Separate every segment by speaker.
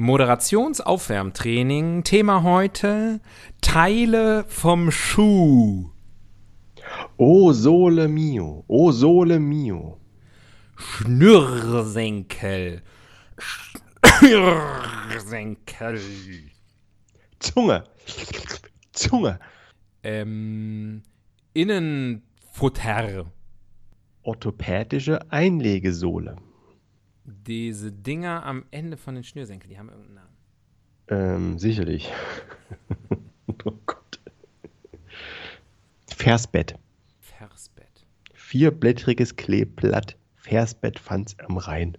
Speaker 1: Moderationsaufwärmtraining. Thema heute: Teile vom Schuh.
Speaker 2: O Sole mio, o Sole mio.
Speaker 1: Schnürsenkel. Schnürsenkel.
Speaker 2: Zunge. Zunge.
Speaker 1: Ähm, Innenfutter.
Speaker 2: Orthopädische Einlegesohle.
Speaker 1: Diese Dinger am Ende von den Schnürsenkeln, die haben irgendeinen Namen.
Speaker 2: Ähm, sicherlich. oh Gott. Versbett.
Speaker 1: Versbett.
Speaker 2: Vierblättriges Kleeblatt. Versbett fand's am Rhein.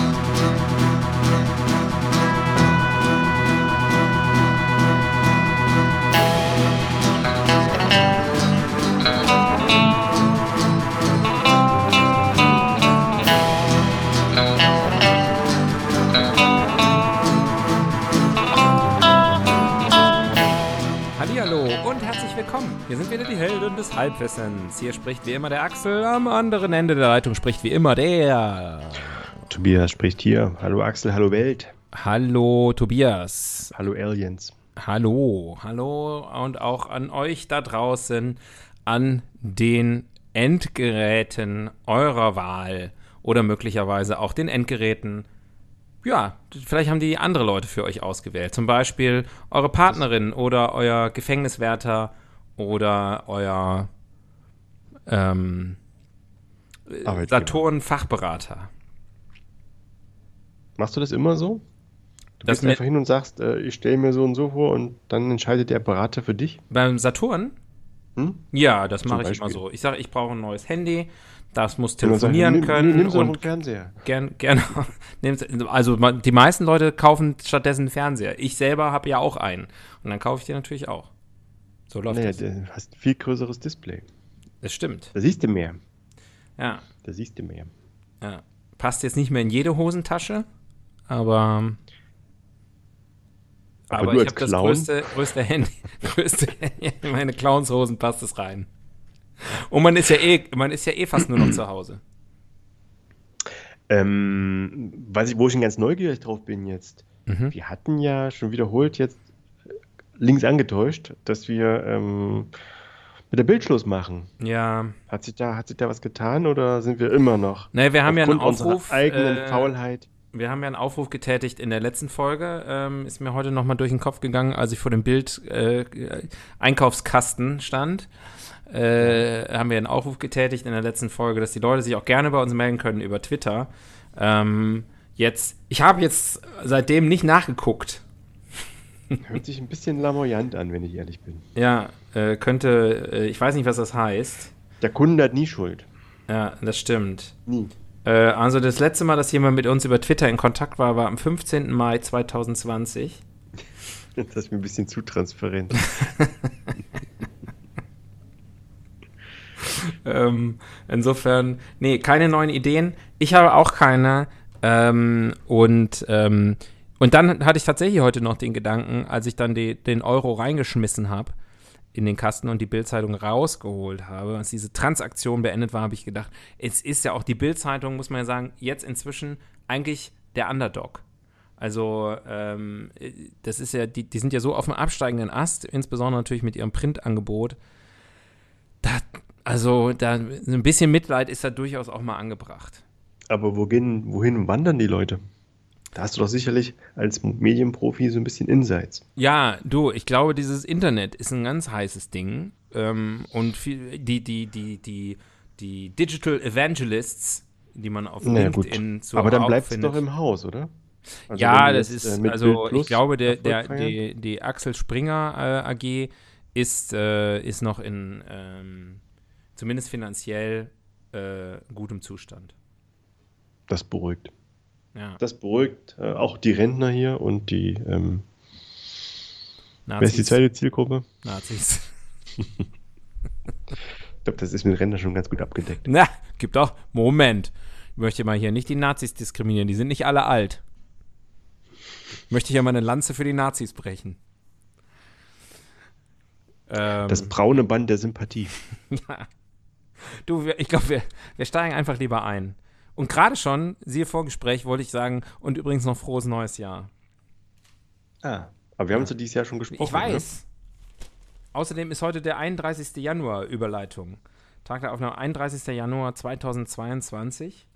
Speaker 1: Hier sind wieder die Helden des Halbwissens. Hier spricht wie immer der Axel, am anderen Ende der Leitung spricht wie immer der.
Speaker 2: Tobias spricht hier. Hallo Axel, hallo Welt.
Speaker 1: Hallo Tobias.
Speaker 2: Hallo Aliens.
Speaker 1: Hallo, hallo und auch an euch da draußen an den Endgeräten eurer Wahl oder möglicherweise auch den Endgeräten. Ja, vielleicht haben die andere Leute für euch ausgewählt. Zum Beispiel eure Partnerin oder euer Gefängniswärter oder euer ähm. Saturn-Fachberater.
Speaker 2: Machst du das immer so? Du
Speaker 1: Das
Speaker 2: gehst einfach hin und sagst, äh, ich stelle mir so und so vor und dann entscheidet der Berater für dich?
Speaker 1: Beim Saturn?
Speaker 2: Hm?
Speaker 1: Ja, das mache ich immer so. Ich sage, ich brauche ein neues Handy, das muss
Speaker 2: Und
Speaker 1: telefonieren
Speaker 2: nimm,
Speaker 1: können
Speaker 2: Nimm, nimm so einen
Speaker 1: und
Speaker 2: Fernseher.
Speaker 1: gern, gerne. Also die meisten Leute kaufen stattdessen einen Fernseher. Ich selber habe ja auch einen. Und dann kaufe ich den natürlich auch. So läuft
Speaker 2: Naja,
Speaker 1: das.
Speaker 2: du hast ein viel größeres Display.
Speaker 1: Das stimmt.
Speaker 2: Da siehst du mehr.
Speaker 1: Ja,
Speaker 2: Da siehst du mehr.
Speaker 1: ja. Passt jetzt nicht mehr in jede Hosentasche, aber.
Speaker 2: Aber
Speaker 1: Aber, ich habe das größte, größte Handy. Größte. In meine Clownshosen passt es rein. Und man ist ja eh, man ist ja eh fast nur noch zu Hause.
Speaker 2: Ähm, weiß ich, wo ich schon ganz neugierig drauf bin jetzt.
Speaker 1: Mhm.
Speaker 2: Wir hatten ja schon wiederholt jetzt links angetäuscht, dass wir ähm, mit der Bildschluss machen.
Speaker 1: Ja.
Speaker 2: Hat sich da, hat sich da was getan oder sind wir immer noch?
Speaker 1: Ne, wir haben ja einen Aufruf.
Speaker 2: eigenen
Speaker 1: äh,
Speaker 2: Faulheit.
Speaker 1: Wir haben ja einen Aufruf getätigt in der letzten Folge. Ähm, ist mir heute nochmal durch den Kopf gegangen, als ich vor dem Bild äh, Einkaufskasten stand. Äh, haben wir einen Aufruf getätigt in der letzten Folge, dass die Leute sich auch gerne bei uns melden können über Twitter. Ähm, jetzt, ich habe jetzt seitdem nicht nachgeguckt.
Speaker 2: Hört sich ein bisschen lamoyant an, wenn ich ehrlich bin.
Speaker 1: Ja, äh, könnte, äh, ich weiß nicht, was das heißt.
Speaker 2: Der Kunde hat nie Schuld.
Speaker 1: Ja, das stimmt.
Speaker 2: Nie.
Speaker 1: Äh, also das letzte Mal, dass jemand mit uns über Twitter in Kontakt war, war am 15. Mai 2020.
Speaker 2: Das ist mir ein bisschen zu transparent.
Speaker 1: Ähm, insofern, nee, keine neuen Ideen. Ich habe auch keine. Ähm, und, ähm, und dann hatte ich tatsächlich heute noch den Gedanken, als ich dann die, den Euro reingeschmissen habe in den Kasten und die Bildzeitung rausgeholt habe, als diese Transaktion beendet war, habe ich gedacht, es ist ja auch die Bildzeitung, muss man ja sagen, jetzt inzwischen eigentlich der Underdog. Also, ähm, das ist ja, die, die sind ja so auf dem absteigenden Ast, insbesondere natürlich mit ihrem Printangebot. Da, also, da ein bisschen Mitleid ist da durchaus auch mal angebracht.
Speaker 2: Aber wohin, wohin wandern die Leute? Da hast du doch sicherlich als Medienprofi so ein bisschen Insights.
Speaker 1: Ja, du, ich glaube, dieses Internet ist ein ganz heißes Ding. Ähm, und viel, die, die, die, die, die Digital Evangelists, die man auf
Speaker 2: Na ja, gut.
Speaker 1: LinkedIn so
Speaker 2: Aber dann bleibt es doch im Haus, oder? Also
Speaker 1: ja, das ist,
Speaker 2: äh,
Speaker 1: also ich glaube, der, der, die, die Axel Springer äh, AG ist, äh, ist noch in ähm, zumindest finanziell äh, gutem Zustand.
Speaker 2: Das beruhigt.
Speaker 1: Ja.
Speaker 2: Das beruhigt äh, auch die Rentner hier und die, ähm, wer ist die
Speaker 1: Nazis.
Speaker 2: zweite Zielgruppe?
Speaker 1: Nazis.
Speaker 2: Ich glaube, das ist mit Rentner schon ganz gut abgedeckt.
Speaker 1: Na, gibt auch. Moment. Ich möchte mal hier nicht die Nazis diskriminieren. Die sind nicht alle alt. Möchte ich ja mal eine Lanze für die Nazis brechen. Ähm,
Speaker 2: Das braune Band der Sympathie.
Speaker 1: ja. Du, ich glaube, wir, wir steigen einfach lieber ein. Und gerade schon, siehe Vorgespräch, wollte ich sagen, und übrigens noch frohes neues Jahr.
Speaker 2: Ah. Aber wir haben ja dieses Jahr schon gesprochen.
Speaker 1: Ich weiß. Außerdem ist heute der 31. Januar Überleitung. Tag der Aufnahme 31. Januar 2022.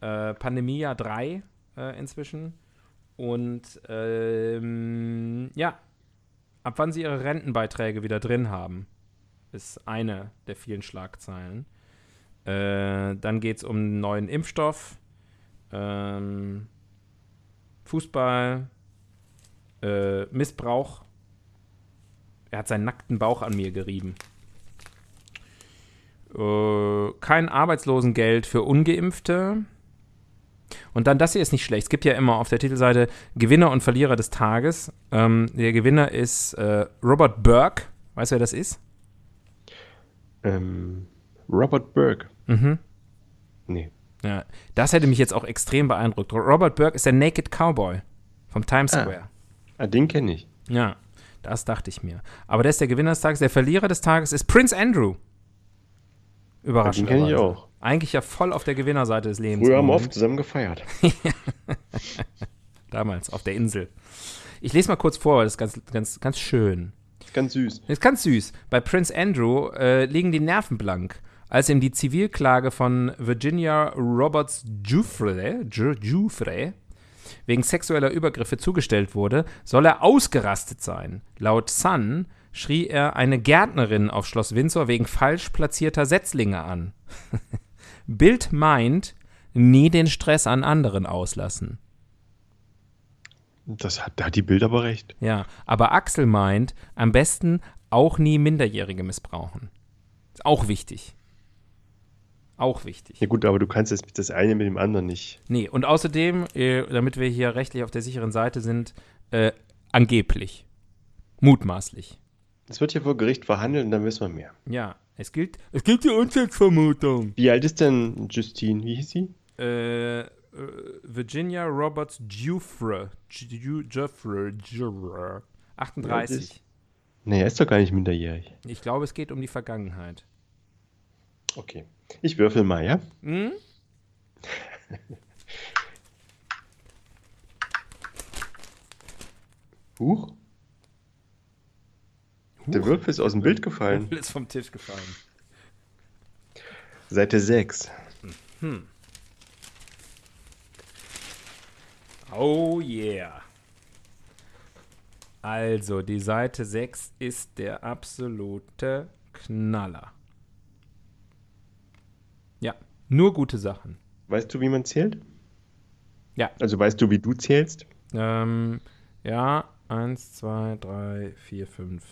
Speaker 1: Äh, Pandemiejahr 3 äh, inzwischen. Und ähm, ja, ab wann sie ihre Rentenbeiträge wieder drin haben, ist eine der vielen Schlagzeilen. Äh, dann geht es um einen neuen Impfstoff, ähm, Fußball, äh, Missbrauch. Er hat seinen nackten Bauch an mir gerieben. Äh, kein Arbeitslosengeld für Ungeimpfte. Und dann, das hier ist nicht schlecht. Es gibt ja immer auf der Titelseite Gewinner und Verlierer des Tages. Ähm, der Gewinner ist äh, Robert Burke. Weißt du, wer das ist?
Speaker 2: Ähm, Robert Burke.
Speaker 1: Mhm.
Speaker 2: Nee.
Speaker 1: Ja, das hätte mich jetzt auch extrem beeindruckt. Robert Burke ist der Naked Cowboy vom Times
Speaker 2: Ah.
Speaker 1: Square.
Speaker 2: Ah, den kenne ich.
Speaker 1: Ja, das dachte ich mir. Aber der ist der Gewinner des Tages. Der Verlierer des Tages ist Prince Andrew. Überraschend.
Speaker 2: Den kenn ich auch.
Speaker 1: Eigentlich ja voll auf der Gewinnerseite des Lebens.
Speaker 2: Früher haben wir oft zusammen gefeiert.
Speaker 1: Damals, auf der Insel. Ich lese mal kurz vor, das ist ganz, ganz, ganz schön.
Speaker 2: Ganz süß.
Speaker 1: Ist ganz süß. Bei Prince Andrew äh, liegen die Nerven blank. Als ihm die Zivilklage von Virginia Roberts Giuffre, Giu- Giuffre wegen sexueller Übergriffe zugestellt wurde, soll er ausgerastet sein. Laut Sun schrie er eine Gärtnerin auf Schloss Windsor wegen falsch platzierter Setzlinge an. Bild meint, nie den Stress an anderen auslassen.
Speaker 2: Das hat, da hat die Bild aber recht.
Speaker 1: Ja, aber Axel meint, am besten auch nie Minderjährige missbrauchen. Ist auch wichtig. Auch wichtig.
Speaker 2: Ja gut, aber du kannst jetzt das eine mit dem anderen nicht.
Speaker 1: Nee, und außerdem, äh, damit wir hier rechtlich auf der sicheren Seite sind, äh, angeblich. Mutmaßlich.
Speaker 2: Das wird hier vor Gericht verhandelt und dann wissen wir mehr.
Speaker 1: Ja, es gilt, es gilt die Unschuldsvermutung.
Speaker 2: Wie alt ist denn Justine? Wie hieß sie?
Speaker 1: Äh, äh, Virginia Roberts Giuffre. Giu- Giuffre. Giuffre. 38.
Speaker 2: Nee, er ist doch gar nicht minderjährig.
Speaker 1: Ich glaube, es geht um die Vergangenheit.
Speaker 2: Okay. Ich würfel mal, ja?
Speaker 1: Hm?
Speaker 2: Huch. Der Würfel ist aus dem Bild gefallen.
Speaker 1: Ist vom Tisch gefallen.
Speaker 2: Seite 6.
Speaker 1: Oh yeah. Also, die Seite 6 ist der absolute Knaller. Ja, nur gute Sachen.
Speaker 2: Weißt du, wie man zählt?
Speaker 1: Ja.
Speaker 2: Also weißt du, wie du zählst?
Speaker 1: Ähm, ja, 1, 2, 3, 4, 5.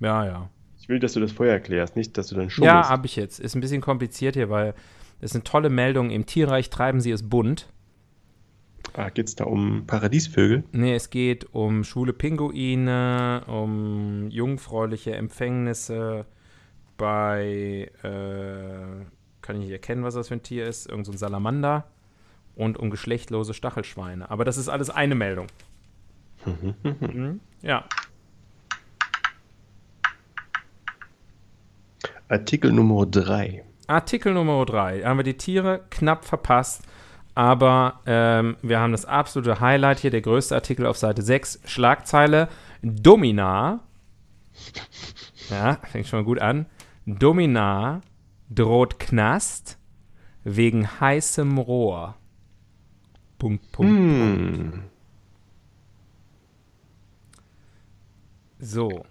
Speaker 1: Ja, ja.
Speaker 2: Ich will, dass du das vorher erklärst, nicht, dass du dann
Speaker 1: Ja,
Speaker 2: schummelst.
Speaker 1: habe ich jetzt. Ist ein bisschen kompliziert hier, weil es sind tolle Meldungen. Im Tierreich treiben sie es bunt.
Speaker 2: ah, geht es da um Paradiesvögel?
Speaker 1: Nee, es geht um schwule Pinguine, um jungfräuliche Empfängnisse bei, äh, kann ich nicht erkennen, was das für ein Tier ist, irgend so ein Salamander und um geschlechtlose Stachelschweine. Aber das ist alles eine Meldung. Mhm. Ja,
Speaker 2: Artikel Nummer 3.
Speaker 1: Artikel Nummer 3. Da haben wir die Tiere knapp verpasst, aber ähm, wir haben das absolute Highlight hier, der größte Artikel auf Seite 6, Schlagzeile Domina. Ja, fängt schon mal gut an. Domina droht Knast wegen heißem Rohr. Punkt, Punkt.
Speaker 2: Hm.
Speaker 1: So.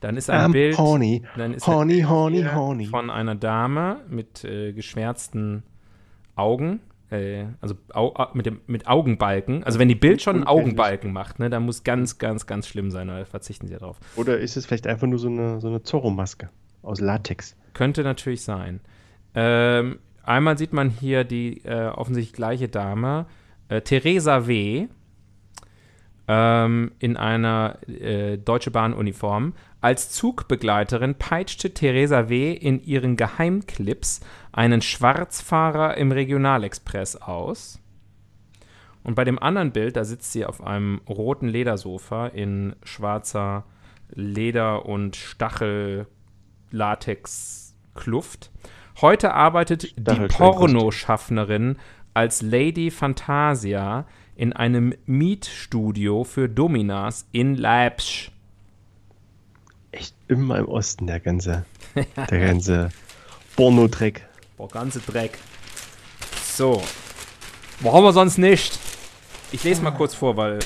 Speaker 1: Dann ist ein
Speaker 2: I'm
Speaker 1: Bild.
Speaker 2: horny,
Speaker 1: Dann ist ein
Speaker 2: horny,
Speaker 1: Bild
Speaker 2: horny, horny.
Speaker 1: Von einer Dame mit äh, geschwärzten Augen. Äh, also au au- mit, dem, mit Augenbalken. Also wenn die Bild schon einen. Augenbalken macht, ne, dann muss ganz, ganz, ganz schlimm sein. Da verzichten sie ja drauf.
Speaker 2: Oder ist es vielleicht einfach nur so eine, so eine Zorro-Maske aus Latex?
Speaker 1: Könnte natürlich sein. Ähm, einmal sieht man hier die äh, offensichtlich gleiche Dame Äh, Theresa W. Ähm, in einer äh, Deutsche Bahn-Uniform. Als Zugbegleiterin peitschte Theresa W. in ihren Geheimclips einen Schwarzfahrer im Regionalexpress aus. Und bei dem anderen Bild, da sitzt sie auf einem roten Ledersofa in schwarzer Leder- und Stachel-Latex-Kluft. Heute arbeitet die Pornoschaffnerin als Lady Fantasia in einem Mietstudio für Dominas in Leipzig.
Speaker 2: Echt immer im Osten, der ganze, der ganze Porno-Dreck.
Speaker 1: Boah, ganze Dreck. So. Wo haben wir sonst nicht? Ich lese mal kurz vor, weil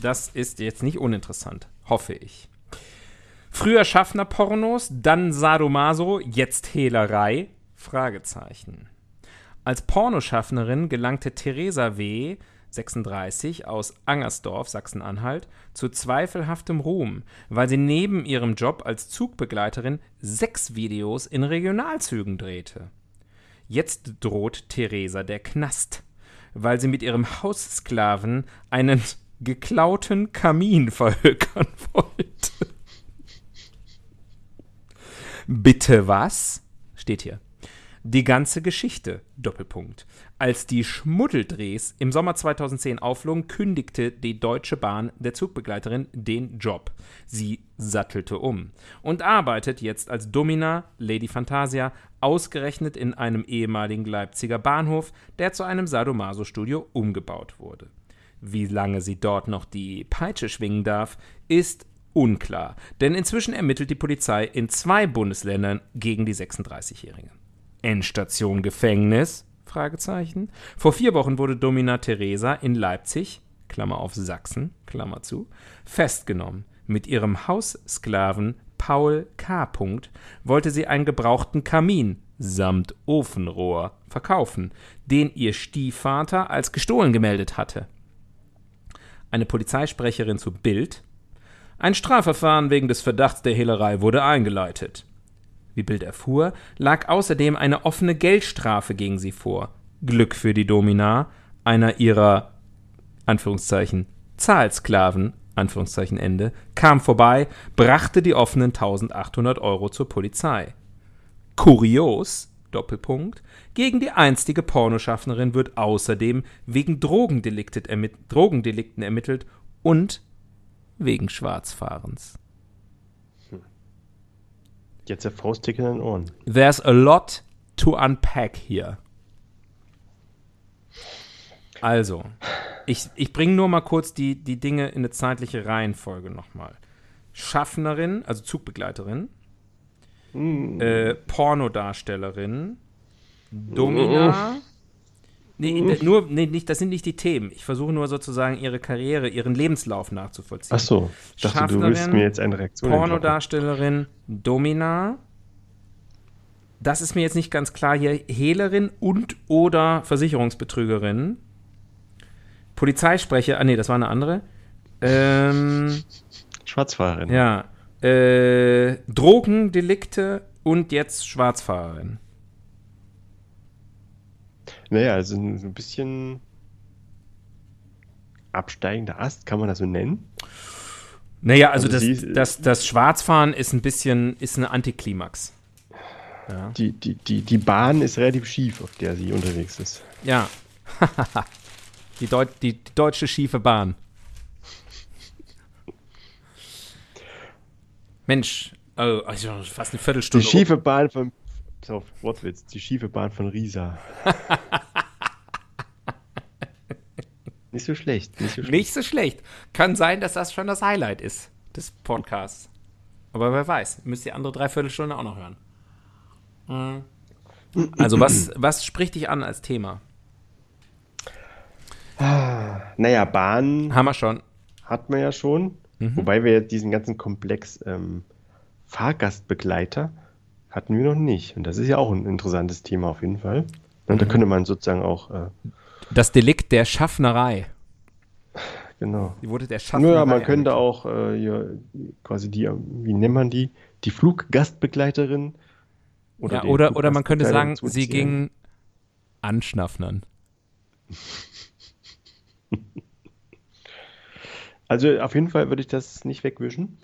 Speaker 1: das ist jetzt nicht uninteressant. Hoffe ich. Früher Schaffner-Pornos, dann Sadomaso, jetzt Hehlerei? Fragezeichen. Als Pornoschaffnerin gelangte Theresa W., 36, aus Angersdorf, Sachsen-Anhalt, zu zweifelhaftem Ruhm, weil sie neben ihrem Job als Zugbegleiterin sechs Videos in Regionalzügen drehte. Jetzt droht Theresa der Knast, weil sie mit ihrem Haussklaven einen geklauten Kamin verhökern wollte. Bitte was? Steht hier. Die ganze Geschichte. Doppelpunkt. Als die Schmuddeldrehs im Sommer 2010 aufflogen, kündigte die Deutsche Bahn der Zugbegleiterin den Job. Sie sattelte um und arbeitet jetzt als Domina Lady Fantasia, ausgerechnet in einem ehemaligen Leipziger Bahnhof, der zu einem Sadomaso-Studio umgebaut wurde. Wie lange sie dort noch die Peitsche schwingen darf, ist unklar, denn inzwischen ermittelt die Polizei in zwei Bundesländern gegen die 36-Jährige. Endstation Gefängnis? Fragezeichen. Vor vier Wochen wurde Domina Teresa in Leipzig, Klammer auf Sachsen, Klammer zu, festgenommen. Mit ihrem Haussklaven Paul K. wollte sie einen gebrauchten Kamin samt Ofenrohr verkaufen, den ihr Stiefvater als gestohlen gemeldet hatte. Eine Polizeisprecherin zu Bild. Ein Strafverfahren wegen des Verdachts der Hehlerei wurde eingeleitet wie Bild erfuhr, lag außerdem eine offene Geldstrafe gegen sie vor. Glück für die Domina, einer ihrer Anführungszeichen Zahlsklaven, Anführungszeichen Ende, kam vorbei, brachte die offenen 1800 Euro zur Polizei. Kurios, Doppelpunkt, gegen die einstige Pornoschaffnerin wird außerdem wegen Drogendelikten ermittelt und wegen Schwarzfahrens.
Speaker 2: Jetzt der Faustdick in den Ohren.
Speaker 1: There's a lot to unpack here. Also, ich, ich bringe nur mal kurz die, die Dinge in eine zeitliche Reihenfolge nochmal. Schaffnerin, also Zugbegleiterin, mm. äh, Pornodarstellerin, Domina, mm. Nee, nur, nee, nicht, das sind nicht die Themen. Ich versuche nur sozusagen ihre Karriere, ihren Lebenslauf nachzuvollziehen.
Speaker 2: Ach so, ich dachte, du willst mir jetzt eine Reaktion
Speaker 1: Pornodarstellerin Domina. Das ist mir jetzt nicht ganz klar hier. Hehlerin und oder Versicherungsbetrügerin. Polizeisprecher, ah nee, das war eine andere. Ähm,
Speaker 2: Schwarzfahrerin.
Speaker 1: Ja. Äh, Drogendelikte und jetzt Schwarzfahrerin.
Speaker 2: Naja, also ein bisschen absteigender Ast, kann man das so nennen?
Speaker 1: Naja, also, also das, das, das Schwarzfahren ist ein bisschen, ist eine Antiklimax.
Speaker 2: Ja. Die, die, die, die Bahn ist relativ schief, auf der sie unterwegs ist.
Speaker 1: Ja. die, Deut die, die deutsche schiefe Bahn. Mensch, oh, also fast eine Viertelstunde.
Speaker 2: Die schiefe Bahn von Auf, Wortwitz, die schiefe Bahn von Risa. nicht so schlecht,
Speaker 1: nicht so schlecht. Nicht so schlecht. Kann sein, dass das schon das Highlight ist des Podcasts. Aber wer weiß, müsst ihr andere Dreiviertelstunde auch noch hören. Mhm. Also, was, was spricht dich an als Thema?
Speaker 2: Naja, Bahn.
Speaker 1: Haben wir schon.
Speaker 2: Hat man ja schon. Mhm. Wobei wir jetzt diesen ganzen Komplex ähm, Fahrgastbegleiter hatten wir noch nicht. Und das ist ja auch ein interessantes Thema auf jeden Fall. Und mhm. da könnte man sozusagen auch. Äh,
Speaker 1: das Delikt der Schaffnerei.
Speaker 2: Genau.
Speaker 1: Die wurde der Schaffnerei.
Speaker 2: Ja, man könnte auch äh, ja, quasi die, wie nennt man die? Die Fluggastbegleiterin.
Speaker 1: Oder, ja, oder, oder man könnte sagen, sie ging anschnaffnern.
Speaker 2: Also auf jeden Fall würde ich das nicht wegwischen.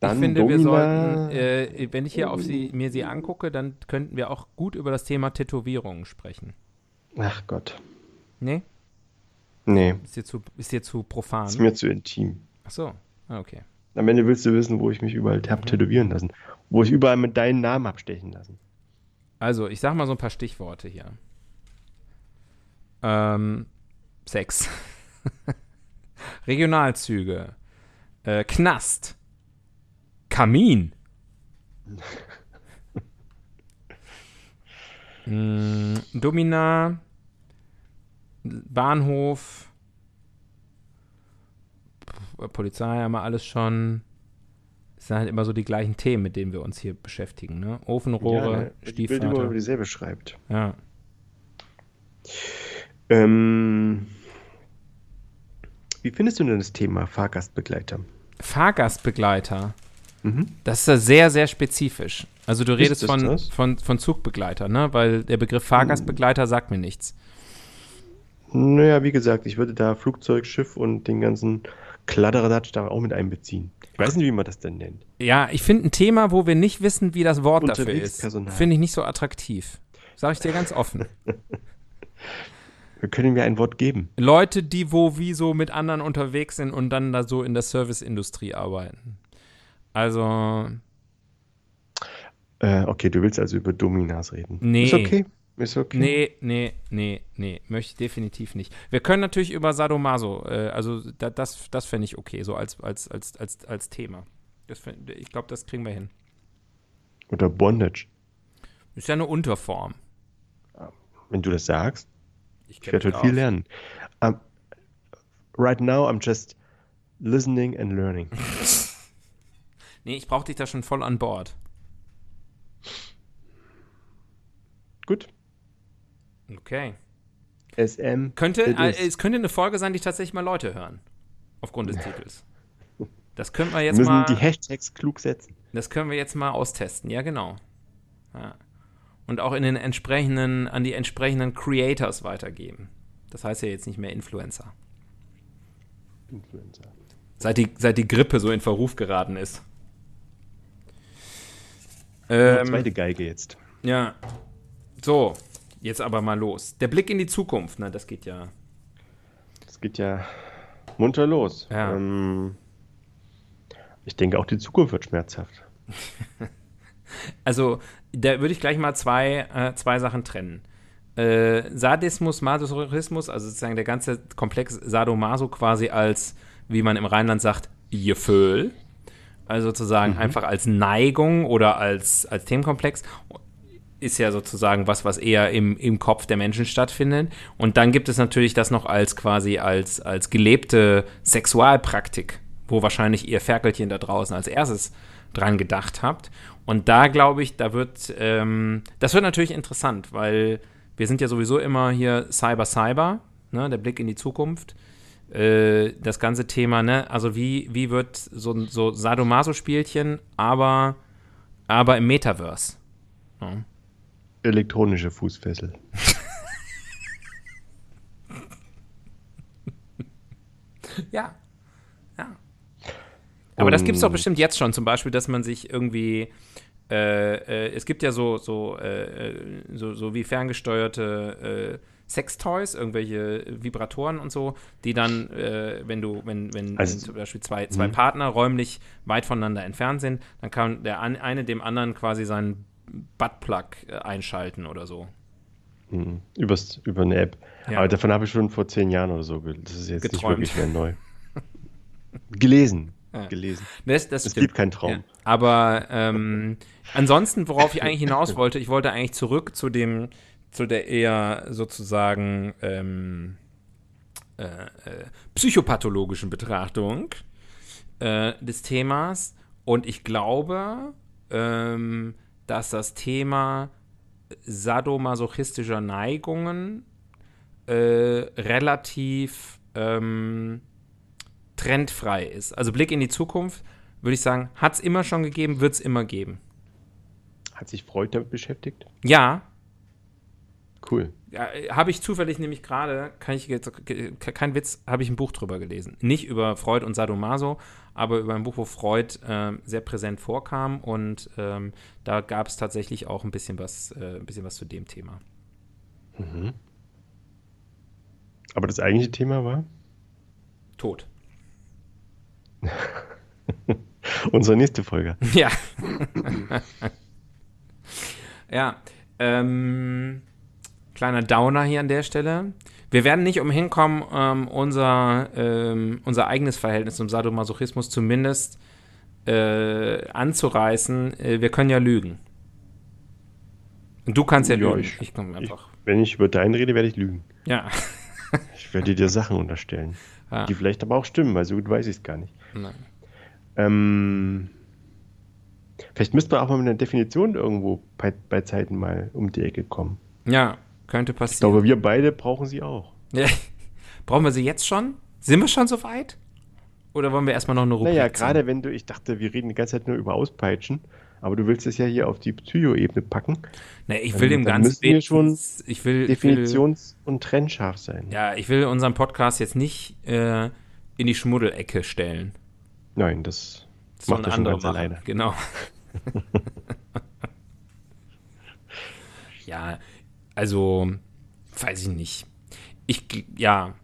Speaker 1: Dann ich finde, Domina, wir sollten, äh, wenn ich hier auf sie, mir sie angucke, dann könnten wir auch gut über das Thema Tätowierungen sprechen.
Speaker 2: Ach Gott.
Speaker 1: Nee?
Speaker 2: Nee.
Speaker 1: Ist dir zu, ist dir zu profan?
Speaker 2: Ist mir zu intim.
Speaker 1: Ach so, ah, okay.
Speaker 2: Am Ende willst du wissen, wo ich mich überall habe mhm. tätowieren lassen. Wo ich überall mit deinen Namen abstechen lassen.
Speaker 1: Also, ich sag mal so ein paar Stichworte hier. Ähm, Sex. Regionalzüge. Äh, Knast. Kamin. mm, Domina. Bahnhof. Polizei haben wir alles schon. Es sind halt immer so die gleichen Themen, mit denen wir uns hier beschäftigen. Ne? Ofenrohre, ja, ne? Stiefvater. Bild immer
Speaker 2: dieselbe schreibt.
Speaker 1: Ja.
Speaker 2: Ähm, wie findest du denn das Thema Fahrgastbegleiter?
Speaker 1: Fahrgastbegleiter? Mhm. Das ist ja sehr, sehr spezifisch. Also du redest von, von, von Zugbegleiter, ne? Weil der Begriff Fahrgastbegleiter sagt mir nichts.
Speaker 2: Naja, wie gesagt, ich würde da Flugzeug, Schiff und den ganzen Kladderadatsch da auch mit einbeziehen. Ich weiß nicht, wie man das denn nennt.
Speaker 1: Ja, ich finde ein Thema, wo wir nicht wissen, wie das Wort dafür ist, finde ich nicht so attraktiv. Sag ich dir ganz offen.
Speaker 2: wir können mir ein Wort geben.
Speaker 1: Leute, die wo wie so mit anderen unterwegs sind und dann da so in der Serviceindustrie arbeiten. Also.
Speaker 2: Äh, okay, du willst also über Dominas reden.
Speaker 1: Nee.
Speaker 2: Ist okay. Ist okay.
Speaker 1: Nee, nee, nee, nee. Möchte ich definitiv nicht. Wir können natürlich über Sadomaso, äh, also da, das, das fände ich okay, so als, als, als, als, als Thema. Fänd, ich glaube, das kriegen wir hin.
Speaker 2: Oder Bondage.
Speaker 1: Ist ja eine Unterform.
Speaker 2: Wenn du das sagst. Ich, ich werde heute viel lernen. Um, right now I'm just listening and learning.
Speaker 1: nee, ich brauche dich da schon voll an Bord.
Speaker 2: Gut.
Speaker 1: Okay.
Speaker 2: SM.
Speaker 1: Könnte, äh, es könnte eine Folge sein, die tatsächlich mal Leute hören. Aufgrund des Titels. Das können wir jetzt wir müssen mal.
Speaker 2: die Hashtags klug setzen.
Speaker 1: Das können wir jetzt mal austesten, ja, genau. Ja. Und auch in den entsprechenden, an die entsprechenden Creators weitergeben. Das heißt ja jetzt nicht mehr Influencer. Influencer. Seit die, seit die Grippe so in Verruf geraten ist.
Speaker 2: Ähm, zweite Geige jetzt.
Speaker 1: Ja. So, Jetzt aber mal los. Der Blick in die Zukunft, ne, das geht ja.
Speaker 2: Das geht ja munter los.
Speaker 1: Ja. Ähm,
Speaker 2: ich denke, auch die Zukunft wird schmerzhaft.
Speaker 1: also, da würde ich gleich mal zwei, äh, zwei Sachen trennen. Äh, Sadismus, Masochismus, also sozusagen der ganze Komplex Sadomaso quasi als, wie man im Rheinland sagt, Gefühl. Also sozusagen mhm. einfach als Neigung oder als, als Themenkomplex ist ja sozusagen was, was eher im, im Kopf der Menschen stattfindet. Und dann gibt es natürlich das noch als quasi als, als gelebte Sexualpraktik, wo wahrscheinlich ihr Ferkelchen da draußen als erstes dran gedacht habt. Und da glaube ich, da wird, ähm, das wird natürlich interessant, weil wir sind ja sowieso immer hier Cyber Cyber, ne, der Blick in die Zukunft. Äh, das ganze Thema, ne, also wie, wie wird so, so Sadomaso-Spielchen, aber, aber im Metaverse. Ne?
Speaker 2: Elektronische Fußfessel.
Speaker 1: ja. Ja. Aber um, das gibt es doch bestimmt jetzt schon, zum Beispiel, dass man sich irgendwie. Äh, äh, es gibt ja so, so, äh, äh so, so wie ferngesteuerte äh, Sextoys, irgendwelche Vibratoren und so, die dann, äh, wenn du, wenn, wenn, also, zum Beispiel zwei, zwei mhm. Partner räumlich weit voneinander entfernt sind, dann kann der eine dem anderen quasi seinen Buttplug äh, einschalten oder so.
Speaker 2: Hm, übers, über eine App. Ja. Aber davon habe ich schon vor zehn Jahren oder so. Das ist jetzt Geträumt. nicht wirklich mehr neu. Gelesen. Ja. Gelesen.
Speaker 1: Das, das
Speaker 2: es gibt keinen Traum. Ja.
Speaker 1: Aber ähm, ansonsten, worauf ich eigentlich hinaus wollte, ich wollte eigentlich zurück zu dem, zu der eher sozusagen ähm, äh, äh, psychopathologischen Betrachtung äh, des Themas. Und ich glaube, ähm, dass das Thema sadomasochistischer Neigungen äh, relativ ähm, trendfrei ist. Also Blick in die Zukunft, würde ich sagen, hat es immer schon gegeben, wird es immer geben.
Speaker 2: Hat sich Freud damit beschäftigt?
Speaker 1: Ja.
Speaker 2: Cool.
Speaker 1: Ja, habe ich zufällig nämlich gerade, kann ich jetzt, kein Witz, habe ich ein Buch drüber gelesen. Nicht über Freud und Sadomaso, aber über ein Buch, wo Freud äh, sehr präsent vorkam und ähm, da gab es tatsächlich auch ein bisschen was, äh, ein bisschen was zu dem Thema. Mhm.
Speaker 2: Aber das eigentliche Thema war?
Speaker 1: Tod.
Speaker 2: Unsere nächste Folge.
Speaker 1: Ja. ja. Ähm, kleiner Downer hier an der Stelle. Wir werden nicht umhin kommen, ähm, unser, ähm, unser eigenes Verhältnis zum Sadomasochismus zumindest äh, anzureißen. Äh, wir können ja lügen. Und du kannst ja, ja lügen.
Speaker 2: Ich, ich komme einfach. Ich, wenn ich über deinen rede, werde ich lügen.
Speaker 1: Ja.
Speaker 2: ich werde dir Sachen unterstellen. Ah. Die vielleicht aber auch stimmen, weil so gut weiß ich es gar nicht. Nein. Ähm, vielleicht müsste man auch mal mit einer Definition irgendwo bei, bei Zeiten mal um die Ecke kommen.
Speaker 1: Ja, könnte passieren. Ich
Speaker 2: glaube, wir beide brauchen sie auch.
Speaker 1: Ja. Brauchen wir sie jetzt schon? Sind wir schon so weit? Oder wollen wir erstmal noch eine
Speaker 2: Rubrik Naja, gerade wenn du, ich dachte, wir reden die ganze Zeit nur über Auspeitschen, aber du willst es ja hier auf die Psycho-Ebene packen.
Speaker 1: Nee, ich will dem Ganzen
Speaker 2: wir schon
Speaker 1: ich will,
Speaker 2: definitions- will, und trennscharf sein.
Speaker 1: Ja, ich will unseren Podcast jetzt nicht äh, in die Schmuddelecke stellen.
Speaker 2: Nein, das,
Speaker 1: das macht er schon ganz alleine. Genau. ja, also, weiß ich nicht. Ich, ja,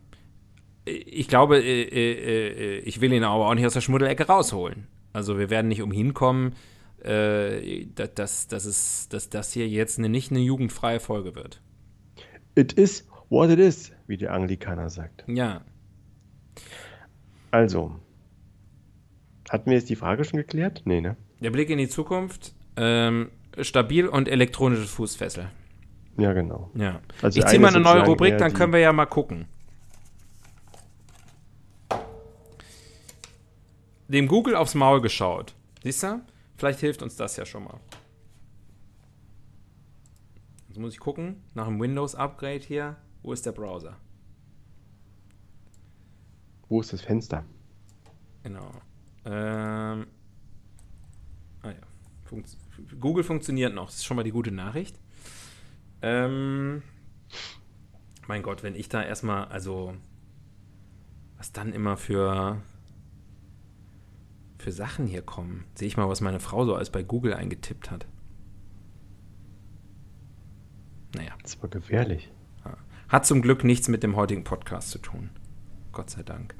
Speaker 1: ich glaube, äh, äh, äh, ich will ihn aber auch nicht aus der Schmuddelecke rausholen. Also wir werden nicht umhin kommen, dass, dass, es, dass das hier jetzt eine, nicht eine jugendfreie Folge wird.
Speaker 2: It is what it is, wie der Anglikaner sagt.
Speaker 1: Ja.
Speaker 2: Also, hatten wir jetzt die Frage schon geklärt? Nee, ne?
Speaker 1: Der Blick in die Zukunft, ähm, stabil und elektronisches Fußfessel.
Speaker 2: Ja, genau.
Speaker 1: Ja. Also ich ziehe mal eine neue Rubrik, dann können wir ja mal gucken. Dem Google aufs Maul geschaut. Siehst du? Vielleicht hilft uns das ja schon mal. Jetzt muss ich gucken, nach dem Windows-Upgrade hier, wo ist der Browser?
Speaker 2: Wo ist das Fenster?
Speaker 1: Genau. Ähm, ah ja. Funkt Google funktioniert noch. Das ist schon mal die gute Nachricht. Ähm, mein Gott, wenn ich da erstmal, also, was dann immer für, für Sachen hier kommen. Sehe ich mal, was meine Frau so alles bei Google eingetippt hat. Naja.
Speaker 2: Das war gefährlich.
Speaker 1: Hat zum Glück nichts mit dem heutigen Podcast zu tun. Gott sei Dank.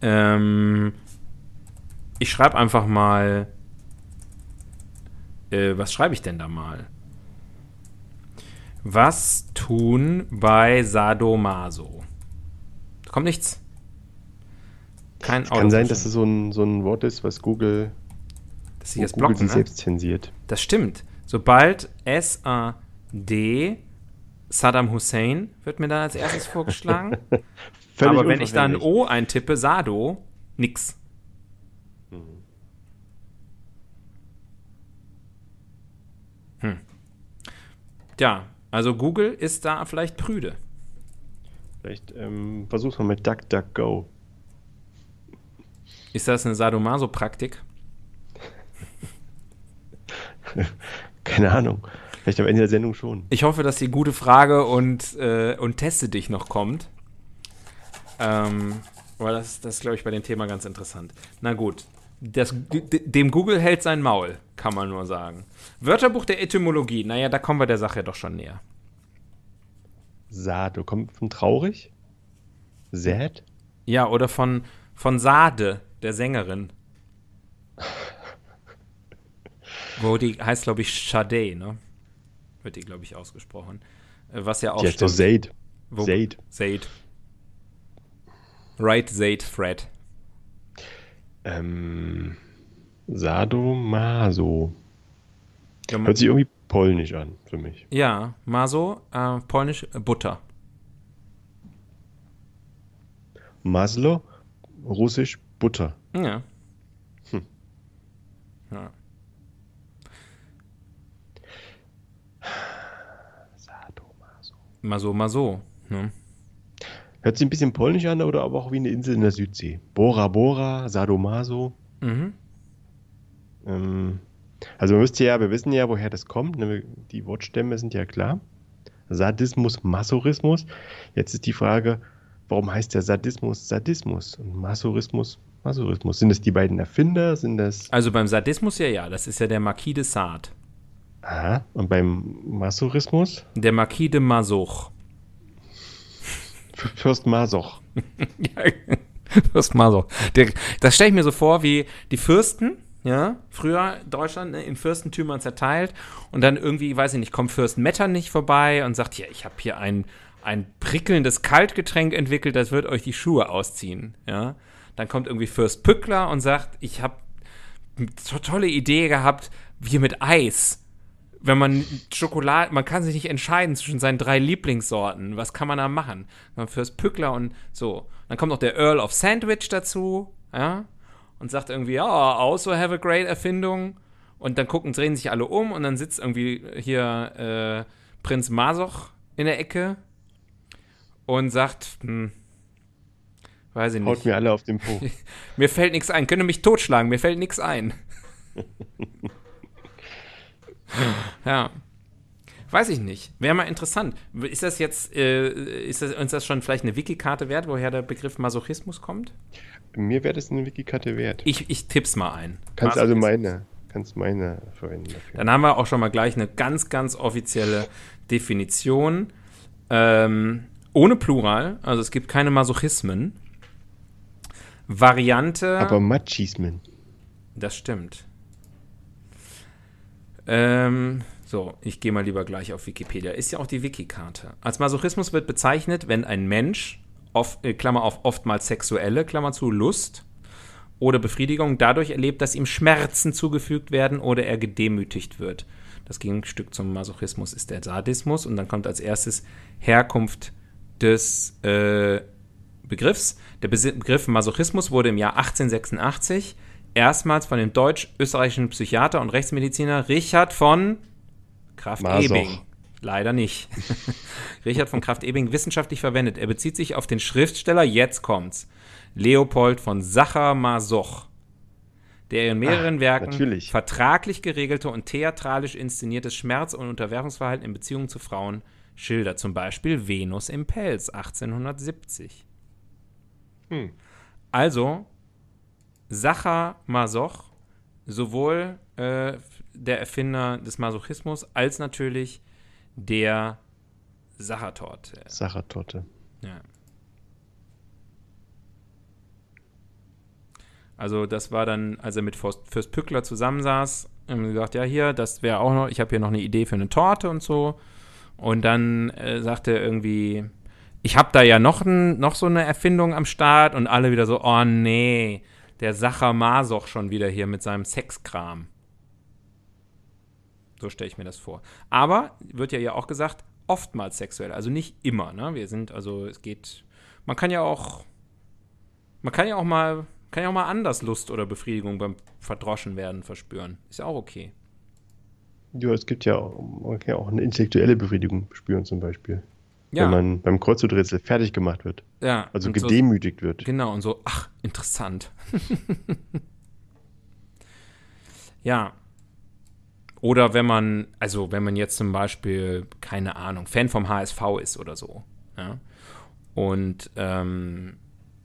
Speaker 1: Ähm, ich schreibe einfach mal. Äh, was schreibe ich denn da mal? Was tun bei Sadomaso? Da kommt nichts.
Speaker 2: Kein Kann sein, dass es so ein, so ein Wort ist, was Google,
Speaker 1: dass sie das Google blocken,
Speaker 2: ne? selbst zensiert.
Speaker 1: Das stimmt. Sobald S-A-D Saddam Hussein wird mir dann als erstes vorgeschlagen. Aber wenn ich da ein O eintippe, Sado, nix. Hm. hm. Ja, also Google ist da vielleicht prüde.
Speaker 2: Vielleicht ähm, versuch's mal mit DuckDuckGo.
Speaker 1: Ist das eine Sadomaso-Praktik?
Speaker 2: Keine Ahnung. Vielleicht am Ende der Sendung schon.
Speaker 1: Ich hoffe, dass die gute Frage und, äh, und teste dich noch kommt. Ähm, weil das, das ist, glaube ich, bei dem Thema ganz interessant. Na gut, das, dem Google hält sein Maul, kann man nur sagen. Wörterbuch der Etymologie, naja, da kommen wir der Sache doch schon näher.
Speaker 2: Sado, kommt von traurig? Sad?
Speaker 1: Ja, oder von, von Sade, der Sängerin. Wo die heißt, glaube ich, Sade, ne? Wird die, glaube ich, ausgesprochen. Äh, was ja auch.
Speaker 2: Die heißt doch Zaid.
Speaker 1: Zaid. Zaid. Right, Zaid, Fred.
Speaker 2: Ähm, Sadomaso. Ja, Hört sich irgendwie polnisch an für mich.
Speaker 1: Ja, Maso, äh, polnisch äh, Butter.
Speaker 2: Maslo, russisch Butter.
Speaker 1: Ja. Hm. Ja. Sadomaso. Maso, Maso. Ne?
Speaker 2: Hört sich ein bisschen polnisch an oder aber auch wie eine Insel in der Südsee. Bora Bora, Sadomaso. Mhm. Ähm, also man müsste ja, wir wissen ja, woher das kommt. Ne? Die Wortstämme sind ja klar. Sadismus, Masochismus. Jetzt ist die Frage, warum heißt der Sadismus Sadismus und Masochismus Masochismus? Sind es die beiden Erfinder? Sind das.
Speaker 1: Also beim Sadismus ja, ja. Das ist ja der Marquis de Sade.
Speaker 2: Aha. Und beim Masochismus?
Speaker 1: Der Marquis de Masoch.
Speaker 2: Fürst Masoch.
Speaker 1: Fürst Masoch. Der, das stelle ich mir so vor, wie die Fürsten, ja, früher Deutschland ne, in Fürstentümern zerteilt und dann irgendwie, weiß ich nicht, kommt Fürst Metternich vorbei und sagt, ja, ich habe hier ein, ein prickelndes Kaltgetränk entwickelt, das wird euch die Schuhe ausziehen, ja. Dann kommt irgendwie Fürst Pückler und sagt, ich habe eine tolle Idee gehabt, hier mit Eis wenn man Schokolade, man kann sich nicht entscheiden zwischen seinen drei Lieblingssorten. Was kann man da machen? Man fürs Pückler und so. Dann kommt noch der Earl of Sandwich dazu, ja, und sagt irgendwie, ja, also have a great Erfindung. Und dann gucken, drehen sich alle um und dann sitzt irgendwie hier äh, Prinz Masoch in der Ecke und sagt, hm, weiß ich nicht.
Speaker 2: Haut mir alle auf den Po.
Speaker 1: mir fällt nichts ein. Könnt mich totschlagen, mir fällt nichts ein. ja. Weiß ich nicht. Wäre mal interessant. Ist das jetzt, äh, ist das, uns das schon vielleicht eine Wikikarte wert, woher der Begriff Masochismus kommt?
Speaker 2: Mir wäre das eine Wikikarte wert.
Speaker 1: Ich, ich tipp's mal ein.
Speaker 2: Kannst also meine, kannst meine verwenden dafür.
Speaker 1: Dann haben wir auch schon mal gleich eine ganz, ganz offizielle Definition. Ähm, ohne Plural, also es gibt keine Masochismen. Variante.
Speaker 2: Aber Machismen.
Speaker 1: Das stimmt. Ähm, so, ich gehe mal lieber gleich auf Wikipedia. Ist ja auch die Wikikarte. Als Masochismus wird bezeichnet, wenn ein Mensch, oft, äh, Klammer auf oftmals sexuelle, Klammer zu, Lust oder Befriedigung dadurch erlebt, dass ihm Schmerzen zugefügt werden oder er gedemütigt wird. Das Gegenstück zum Masochismus ist der Sadismus und dann kommt als erstes Herkunft des äh, Begriffs. Der Begriff Masochismus wurde im Jahr 1886 erstmals von dem deutsch-österreichischen Psychiater und Rechtsmediziner Richard von Kraft-Ebing. Leider nicht. Richard von Kraft-Ebing wissenschaftlich verwendet. Er bezieht sich auf den Schriftsteller, jetzt kommt's, Leopold von Sacher-Masoch, der in mehreren Ach, Werken
Speaker 2: natürlich.
Speaker 1: vertraglich geregelte und theatralisch inszeniertes Schmerz- und Unterwerfungsverhalten in Beziehung zu Frauen schildert. Zum Beispiel Venus im Pelz 1870. Hm. Also Sacha Masoch, sowohl äh, der Erfinder des Masochismus als natürlich der Sachertorte.
Speaker 2: Sachertorte.
Speaker 1: Ja. Also das war dann, als er mit Fürst Pückler zusammensaß, haben gesagt, ja hier, das wäre auch noch, ich habe hier noch eine Idee für eine Torte und so. Und dann äh, sagte er irgendwie, ich habe da ja noch, ein, noch so eine Erfindung am Start und alle wieder so, oh nee, der Sacher Masoch schon wieder hier mit seinem Sexkram. So stelle ich mir das vor. Aber, wird ja auch gesagt, oftmals sexuell, also nicht immer. Ne? Wir sind, also es geht, man kann ja auch, man kann ja auch mal, kann ja auch mal anders Lust oder Befriedigung beim Verdroschen werden verspüren. Ist ja auch okay.
Speaker 2: Ja, es gibt ja auch, man kann ja auch eine intellektuelle Befriedigung spüren zum Beispiel. Ja. Wenn man beim Kreuzworträtsel fertig gemacht wird.
Speaker 1: Ja.
Speaker 2: Also gedemütigt
Speaker 1: so,
Speaker 2: wird.
Speaker 1: Genau, und so, ach, interessant. ja. Oder wenn man, also wenn man jetzt zum Beispiel, keine Ahnung, Fan vom HSV ist oder so. Ja. Und ähm,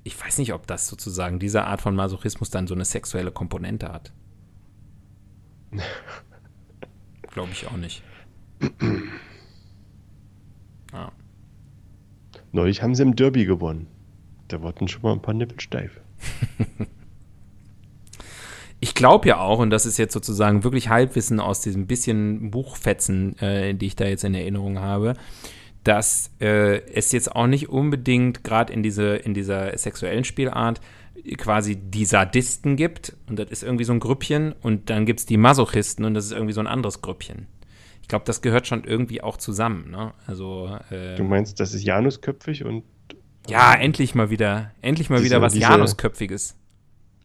Speaker 1: ich weiß nicht, ob das sozusagen diese Art von Masochismus dann so eine sexuelle Komponente hat. Glaube ich auch nicht.
Speaker 2: ja. Neulich haben sie im Derby gewonnen. Da wurden schon mal ein paar Nippel steif.
Speaker 1: ich glaube ja auch, und das ist jetzt sozusagen wirklich Halbwissen aus diesem bisschen Buchfetzen, äh, die ich da jetzt in Erinnerung habe, dass äh, es jetzt auch nicht unbedingt gerade in, diese, in dieser sexuellen Spielart quasi die Sadisten gibt und das ist irgendwie so ein Grüppchen und dann gibt es die Masochisten und das ist irgendwie so ein anderes Grüppchen ich glaube, das gehört schon irgendwie auch zusammen. Ne? Also,
Speaker 2: äh, du meinst, das ist Janusköpfig und.
Speaker 1: Ja, endlich mal wieder, endlich mal diese, wieder was diese, Janusköpfiges.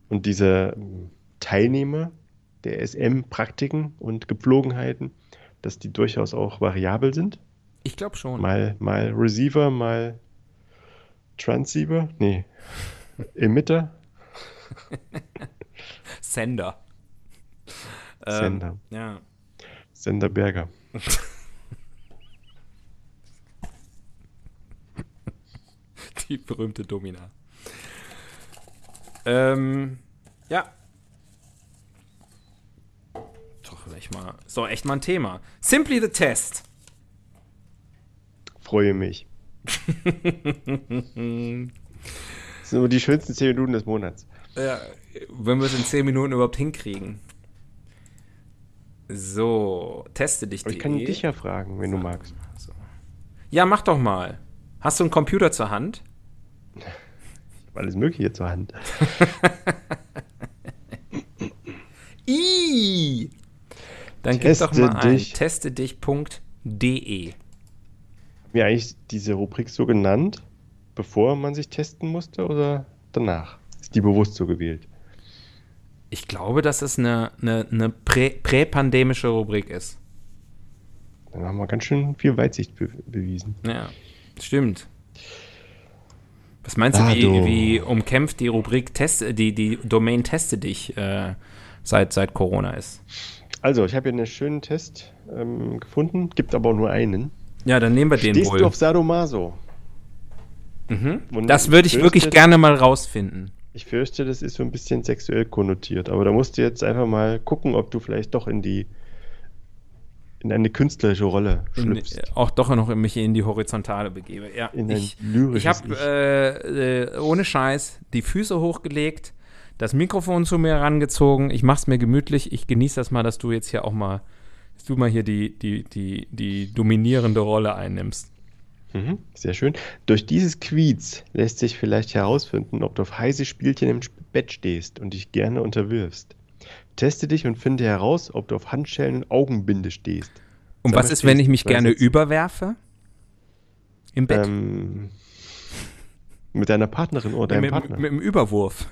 Speaker 2: Und diese Teilnehmer der SM-Praktiken und Gepflogenheiten, dass die durchaus auch variabel sind?
Speaker 1: Ich glaube schon.
Speaker 2: Mal, mal Receiver, mal Transceiver? Nee. Emitter?
Speaker 1: Sender.
Speaker 2: Sender.
Speaker 1: Ähm, ja.
Speaker 2: Sender Berger.
Speaker 1: Die berühmte Domina. Ähm, ja. Doch, echt mal. So, echt mal ein Thema. Simply the Test.
Speaker 2: Freue mich. das sind immer die schönsten 10 Minuten des Monats.
Speaker 1: Ja, wenn wir es in 10 Minuten überhaupt hinkriegen. So, teste dich.
Speaker 2: Ich kann dich ja fragen, wenn du magst. So.
Speaker 1: Ja, mach doch mal. Hast du einen Computer zur Hand?
Speaker 2: Ich habe alles Mögliche zur Hand.
Speaker 1: I. Dann Teste gib doch mal ein testedich.de.
Speaker 2: Mir eigentlich diese Rubrik so genannt, bevor man sich testen musste oder danach? Ist die bewusst so gewählt?
Speaker 1: Ich glaube, dass es eine, eine, eine prä, präpandemische Rubrik ist.
Speaker 2: Dann haben wir ganz schön viel Weitsicht be bewiesen.
Speaker 1: Ja, stimmt. Was meinst du, ah, wie, wie, umkämpft die Rubrik Test, die, die Domain Teste dich äh, seit, seit Corona ist?
Speaker 2: Also, ich habe hier einen schönen Test ähm, gefunden, gibt aber nur einen.
Speaker 1: Ja, dann nehmen wir den
Speaker 2: Stehst
Speaker 1: wohl.
Speaker 2: du auf Sadomaso?
Speaker 1: Mhm. Das würde ich wirklich gerne mal rausfinden.
Speaker 2: Ich fürchte, das ist so ein bisschen sexuell konnotiert, aber da musst du jetzt einfach mal gucken, ob du vielleicht doch in die in eine künstlerische Rolle schlüpfst.
Speaker 1: In, auch doch noch mich in die Horizontale begebe. Ja,
Speaker 2: in ein
Speaker 1: ich,
Speaker 2: lyrisches
Speaker 1: ich habe äh, äh, ohne Scheiß die Füße hochgelegt, das Mikrofon zu mir herangezogen. Ich mache es mir gemütlich. Ich genieße das mal, dass du jetzt hier auch mal, dass du mal hier die, die, die, die dominierende Rolle einnimmst.
Speaker 2: Mhm, sehr schön. Durch dieses Quiz lässt sich vielleicht herausfinden, ob du auf heiße Spielchen im Bett stehst und dich gerne unterwirfst. Teste dich und finde heraus, ob du auf Handschellen und Augenbinde stehst.
Speaker 1: Und Sag was ist, wenn ich mich gerne jetzt? überwerfe? Im Bett?
Speaker 2: Ähm, mit deiner Partnerin oder deinem
Speaker 1: mit,
Speaker 2: Partner?
Speaker 1: Mit, mit dem Überwurf.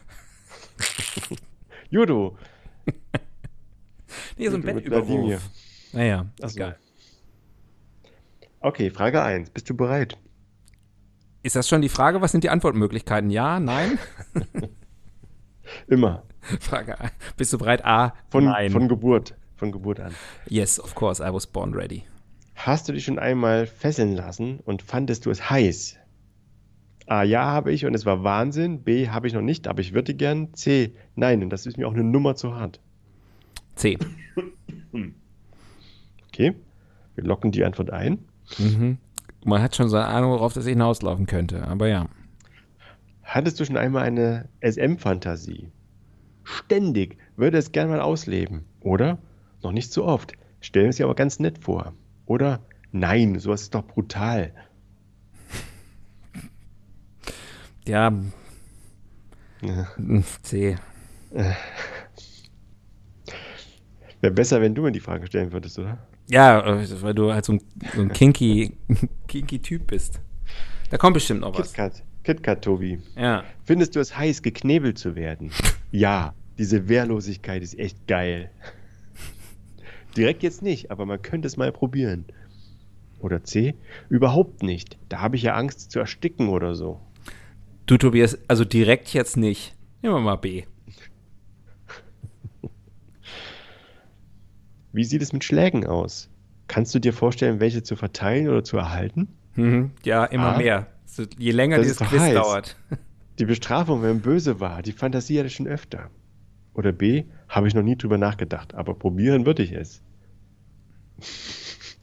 Speaker 2: Judo.
Speaker 1: nee, so ein Bettüberwurf. Naja, ist geil.
Speaker 2: Okay, Frage 1. Bist du bereit?
Speaker 1: Ist das schon die Frage? Was sind die Antwortmöglichkeiten? Ja, nein?
Speaker 2: Immer.
Speaker 1: Frage 1. Bist du bereit? A,
Speaker 2: von,
Speaker 1: nein.
Speaker 2: Von Geburt. Von Geburt an.
Speaker 1: Yes, of course, I was born ready.
Speaker 2: Hast du dich schon einmal fesseln lassen und fandest du es heiß? A, ja habe ich und es war Wahnsinn. B, habe ich noch nicht, aber ich würde gern. C, nein und das ist mir auch eine Nummer zu hart.
Speaker 1: C.
Speaker 2: Okay, wir locken die Antwort ein.
Speaker 1: Mhm. Man hat schon so eine Ahnung, worauf das hinauslaufen könnte, aber ja.
Speaker 2: Hattest du schon einmal eine SM-Fantasie? Ständig, würde es gern mal ausleben, oder? Noch nicht so oft. Stellen es sich aber ganz nett vor. Oder? Nein, sowas ist doch brutal.
Speaker 1: Ja. ja. C.
Speaker 2: Wäre besser, wenn du mir die Frage stellen würdest, oder?
Speaker 1: Ja, äh, weil du halt so ein, so ein kinky, kinky Typ bist. Da kommt bestimmt noch was.
Speaker 2: KitKat, KitKat, Tobi.
Speaker 1: Ja.
Speaker 2: Findest du es heiß, geknebelt zu werden? ja, diese Wehrlosigkeit ist echt geil. Direkt jetzt nicht, aber man könnte es mal probieren. Oder C, überhaupt nicht. Da habe ich ja Angst zu ersticken oder so.
Speaker 1: Du, Tobias, also direkt jetzt nicht. Nehmen wir mal B.
Speaker 2: Wie sieht es mit Schlägen aus? Kannst du dir vorstellen, welche zu verteilen oder zu erhalten?
Speaker 1: Mhm, ja, immer ah, mehr. So, je länger dieses Quiz heiß. dauert.
Speaker 2: Die Bestrafung, wenn man böse war, die Fantasie hatte ich schon öfter. Oder B, habe ich noch nie drüber nachgedacht, aber probieren würde ich es.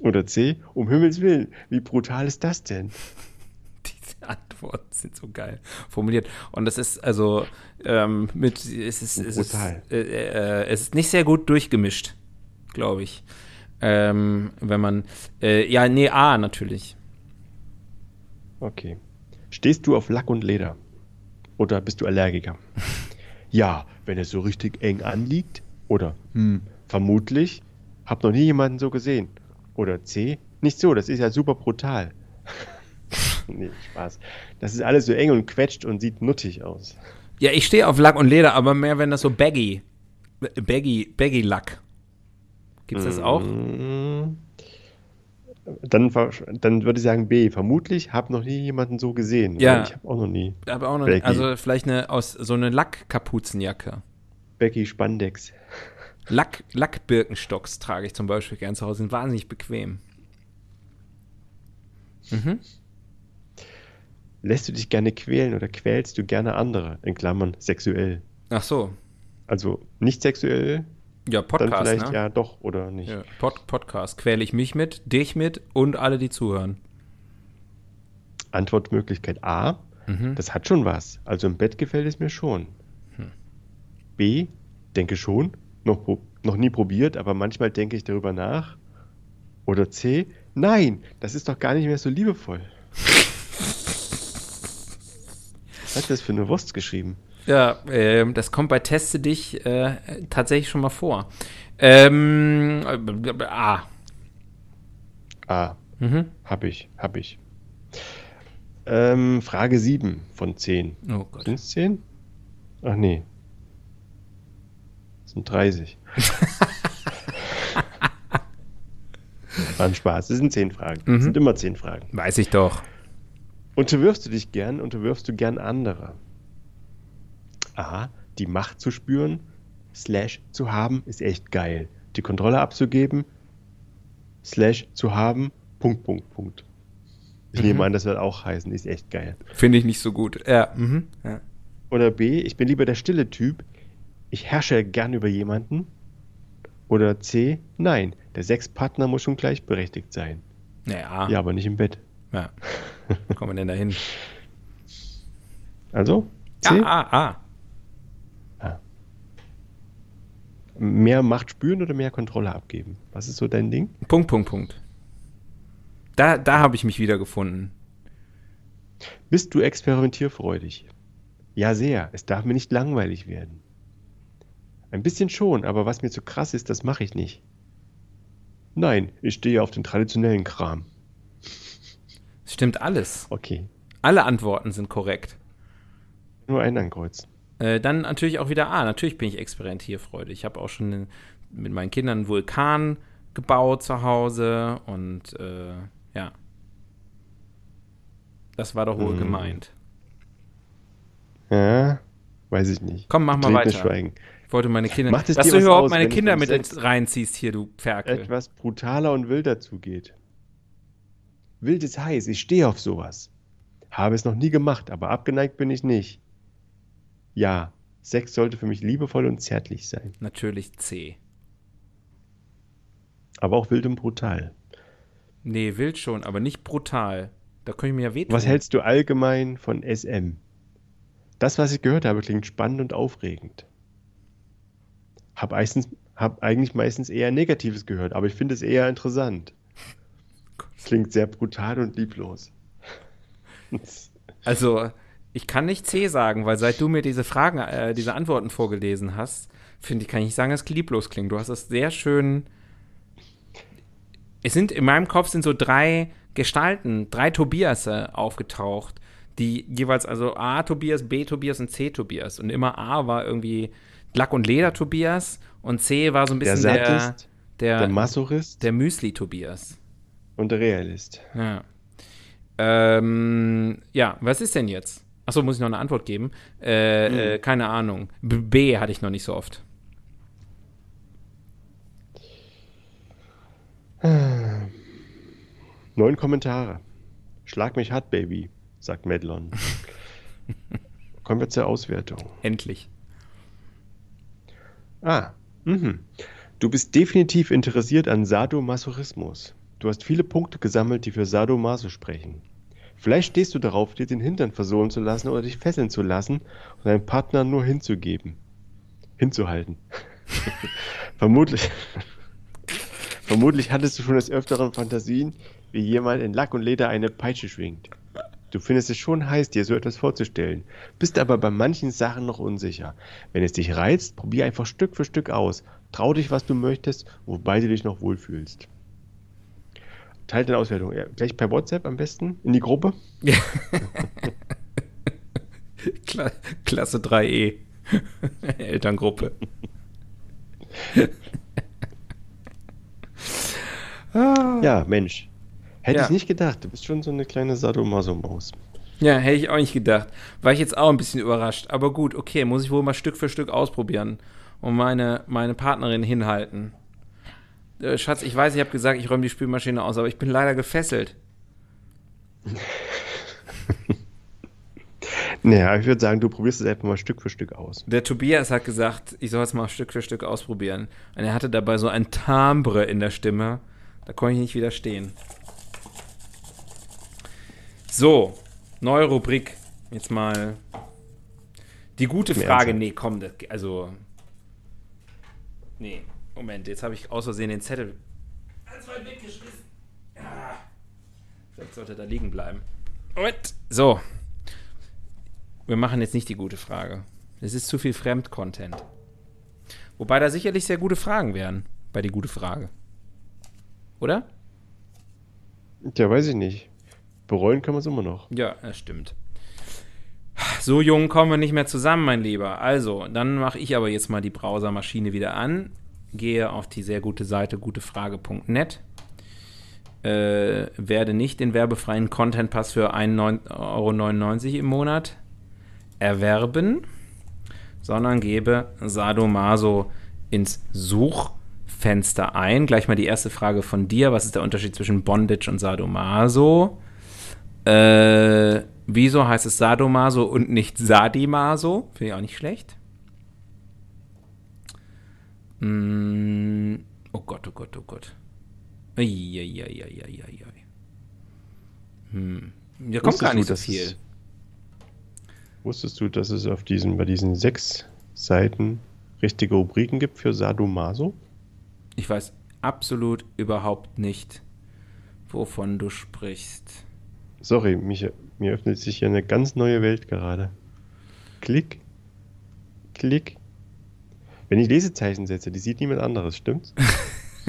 Speaker 2: Oder C, um Himmels Willen, wie brutal ist das denn?
Speaker 1: Diese Antworten sind so geil formuliert. Und das ist also ähm, mit, es ist, es ist, äh, äh, es ist nicht sehr gut durchgemischt glaube ich. Ähm, wenn man, äh, ja, nee, A natürlich.
Speaker 2: Okay. Stehst du auf Lack und Leder? Oder bist du Allergiker? ja, wenn es so richtig eng anliegt. Oder hm, vermutlich. Hab noch nie jemanden so gesehen. Oder C, nicht so, das ist ja super brutal. nee, Spaß. Das ist alles so eng und quetscht und sieht nuttig aus.
Speaker 1: Ja, ich stehe auf Lack und Leder, aber mehr, wenn das so baggy, baggy, baggy Lack Gibt es das auch? Mm.
Speaker 2: Dann, dann würde ich sagen B. Vermutlich habe noch nie jemanden so gesehen.
Speaker 1: Ja.
Speaker 2: Ich habe auch noch nie.
Speaker 1: Aber auch noch nie. Also vielleicht eine aus so eine Lackkapuzenjacke.
Speaker 2: Becky Spandex.
Speaker 1: Lack, Lackbirkenstocks trage ich zum Beispiel gern zu Hause. Sind wahnsinnig bequem.
Speaker 2: Mhm. lässt du dich gerne quälen oder quälst du gerne andere, in Klammern sexuell?
Speaker 1: Ach so.
Speaker 2: Also nicht sexuell,
Speaker 1: Ja, Podcast,
Speaker 2: dann vielleicht
Speaker 1: ne?
Speaker 2: ja doch oder nicht.
Speaker 1: Ja, Pod Podcast. Quäle ich mich mit, dich mit und alle, die zuhören.
Speaker 2: Antwortmöglichkeit A,
Speaker 1: Mhm.
Speaker 2: das hat schon was. Also im Bett gefällt es mir schon.
Speaker 1: Hm.
Speaker 2: B, denke schon, noch, noch nie probiert, aber manchmal denke ich darüber nach. Oder C, nein, das ist doch gar nicht mehr so liebevoll. Was hat das für eine Wurst geschrieben?
Speaker 1: Ja, ähm, das kommt bei Teste dich äh, tatsächlich schon mal vor. Ähm, äh, A.
Speaker 2: A,
Speaker 1: Mhm.
Speaker 2: hab ich, hab ich. Ähm, Frage 7 von 10.
Speaker 1: Oh Gott.
Speaker 2: Sind es 10? Ach nee. Das sind 30. War ein Spaß. Es sind 10 Fragen.
Speaker 1: Mhm.
Speaker 2: Es sind immer 10 Fragen.
Speaker 1: Weiß ich doch.
Speaker 2: Unterwirfst du dich gern, unterwirfst du gern andere? A. Die Macht zu spüren, slash zu haben, ist echt geil. Die Kontrolle abzugeben, slash zu haben, Punkt, Punkt, Punkt. Ich
Speaker 1: Mhm.
Speaker 2: nehme an, das wird auch heißen, ist echt geil.
Speaker 1: Finde ich nicht so gut. Ja. Mhm. ja.
Speaker 2: Oder B, ich bin lieber der stille Typ. Ich herrsche gern über jemanden. Oder C, nein, der Sexpartner muss schon gleichberechtigt sein.
Speaker 1: Naja.
Speaker 2: Ja, aber nicht im Bett.
Speaker 1: ja. Wo kommen wir denn da hin?
Speaker 2: Also?
Speaker 1: Ja,
Speaker 2: C?
Speaker 1: A, A.
Speaker 2: Mehr Macht spüren oder mehr Kontrolle abgeben? Was ist so dein Ding?
Speaker 1: Punkt, Punkt, Punkt. Da, da habe ich mich wiedergefunden.
Speaker 2: Bist du experimentierfreudig? Ja, sehr. Es darf mir nicht langweilig werden. Ein bisschen schon, aber was mir zu krass ist, das mache ich nicht. Nein, ich stehe auf den traditionellen Kram.
Speaker 1: Es stimmt alles.
Speaker 2: Okay.
Speaker 1: Alle Antworten sind korrekt.
Speaker 2: Nur einen ankreuzen.
Speaker 1: Äh, dann natürlich auch wieder A. Natürlich bin ich experimentierfreudig. Ich habe auch schon einen- mit meinen Kindern einen Vulkan gebaut zu Hause und äh, ja. Das war doch wohl
Speaker 2: Mhm.
Speaker 1: gemeint.
Speaker 2: Ja, weiß ich nicht.
Speaker 1: Komm, mach mal weiter.
Speaker 2: Schweigen.
Speaker 1: Ich wollte meine Kinder.
Speaker 2: Macht es
Speaker 1: dass du überhaupt
Speaker 2: aus,
Speaker 1: meine Kinder mit ins reinziehst hier, du Ferkel.
Speaker 2: Etwas brutaler und wilder zugeht. Wild ist heiß, ich stehe auf sowas. Habe es noch nie gemacht, aber abgeneigt bin ich nicht. Ja, Sex sollte für mich liebevoll und zärtlich sein,
Speaker 1: Natürlich C.
Speaker 2: aber auch wild und brutal.
Speaker 1: Nee, wild schon, aber nicht brutal. Da könnte ich mir ja wehtun.
Speaker 2: Was hältst du allgemein von SM? Das, was ich gehört habe, klingt spannend und aufregend. Hab, meistens, hab eigentlich meistens eher Negatives gehört, aber ich finde es eher interessant. Klingt sehr brutal und lieblos.
Speaker 1: Also, ich kann nicht C sagen, weil seit du mir diese Fragen, äh, diese Antworten vorgelesen hast, finde ich, kann ich nicht sagen, dass es lieblos klingt. Du hast es sehr schön. Es sind in meinem Kopf sind so drei Gestalten, drei Tobiasse aufgetaucht, die jeweils also A Tobias, B Tobias und C Tobias. Und immer A war irgendwie Lack- und Leder-Tobias und C war so ein bisschen der,
Speaker 2: Sadist,
Speaker 1: der,
Speaker 2: der Masochist
Speaker 1: der Müsli-Tobias.
Speaker 2: und der Realist.
Speaker 1: Ja. Ähm, ja, was ist denn jetzt? Achso, muss ich noch eine Antwort geben? Äh, äh, keine Ahnung. B, B hatte ich noch nicht so oft.
Speaker 2: Neun Kommentare. Schlag mich hart, Baby, sagt Medlon. Kommen wir zur Auswertung.
Speaker 1: Endlich.
Speaker 2: Ah, mhm. Du bist definitiv interessiert an Sadomasochismus. Du hast viele Punkte gesammelt, die für Sadomaso sprechen. Vielleicht stehst du darauf, dir den Hintern versohlen zu lassen oder dich fesseln zu lassen und deinem Partner nur hinzugeben. Hinzuhalten. Vermutlich. Vermutlich hattest du schon des Öfteren Fantasien, wie jemand in Lack und Leder eine Peitsche schwingt. Du findest es schon heiß, dir so etwas vorzustellen, bist aber bei manchen Sachen noch unsicher. Wenn es dich reizt, probier einfach Stück für Stück aus. Trau dich, was du möchtest, wobei du dich noch wohlfühlst. Teilt deine Auswertung. Ja, gleich per WhatsApp am besten in die Gruppe.
Speaker 1: Kla Klasse 3e. Elterngruppe.
Speaker 2: Ja, Mensch. Hätte
Speaker 1: Ja.
Speaker 2: ich nicht gedacht. Du bist schon so eine kleine Sadomaso-Maus.
Speaker 1: Ja, hätte ich auch nicht gedacht. War ich jetzt auch ein bisschen überrascht. Aber gut, okay, muss ich wohl mal Stück für Stück ausprobieren und meine, meine Partnerin hinhalten. Äh, Schatz, ich weiß, ich habe gesagt, ich räume die Spülmaschine aus, aber ich bin leider gefesselt.
Speaker 2: Naja, ich würde sagen, du probierst es einfach mal Stück für Stück aus.
Speaker 1: Der Tobias hat gesagt, ich soll es mal Stück für Stück ausprobieren. Und er hatte dabei so ein Timbre in der Stimme. Da konnte ich nicht widerstehen. So, neue Rubrik. Jetzt mal die gute Frage. Nee, komm, das, also. Nee, Moment, jetzt habe ich aus Versehen den Zettel ganz weit weggeschmissen. Ja. Vielleicht sollte da liegen bleiben. Moment. So, wir machen jetzt nicht die gute Frage. Es ist zu viel Fremdcontent. Wobei da sicherlich sehr gute Fragen wären bei die gute Frage. Oder?
Speaker 2: Ja, weiß ich nicht. Bereuen kann man es immer noch.
Speaker 1: Ja, das stimmt. So jung kommen wir nicht mehr zusammen, mein Lieber. Also, dann mache ich aber jetzt mal die Browsermaschine wieder an, gehe auf die sehr gute Seite gutefrage.net, äh, werde nicht den werbefreien Content-Pass für 1,99 Euro im Monat erwerben, sondern gebe Sadomaso ins Suchfenster ein. Gleich mal die erste Frage von dir. Was ist der Unterschied zwischen Bondage und Sadomaso? Äh, wieso heißt es Sadomaso und nicht Sadimaso? Finde ich auch nicht schlecht. Mm, oh Gott, oh Gott, oh Gott. Eieieiei. Hm. Da kommt gar nicht so viel.
Speaker 2: Wusstest du, dass es auf diesen, bei diesen sechs Seiten richtige Rubriken gibt für Sadomaso?
Speaker 1: Ich weiß absolut überhaupt nicht, wovon du sprichst.
Speaker 2: Sorry, mich, mir öffnet sich hier eine ganz neue Welt gerade. Klick, klick. Wenn ich Lesezeichen setze, die sieht niemand anderes, stimmt's?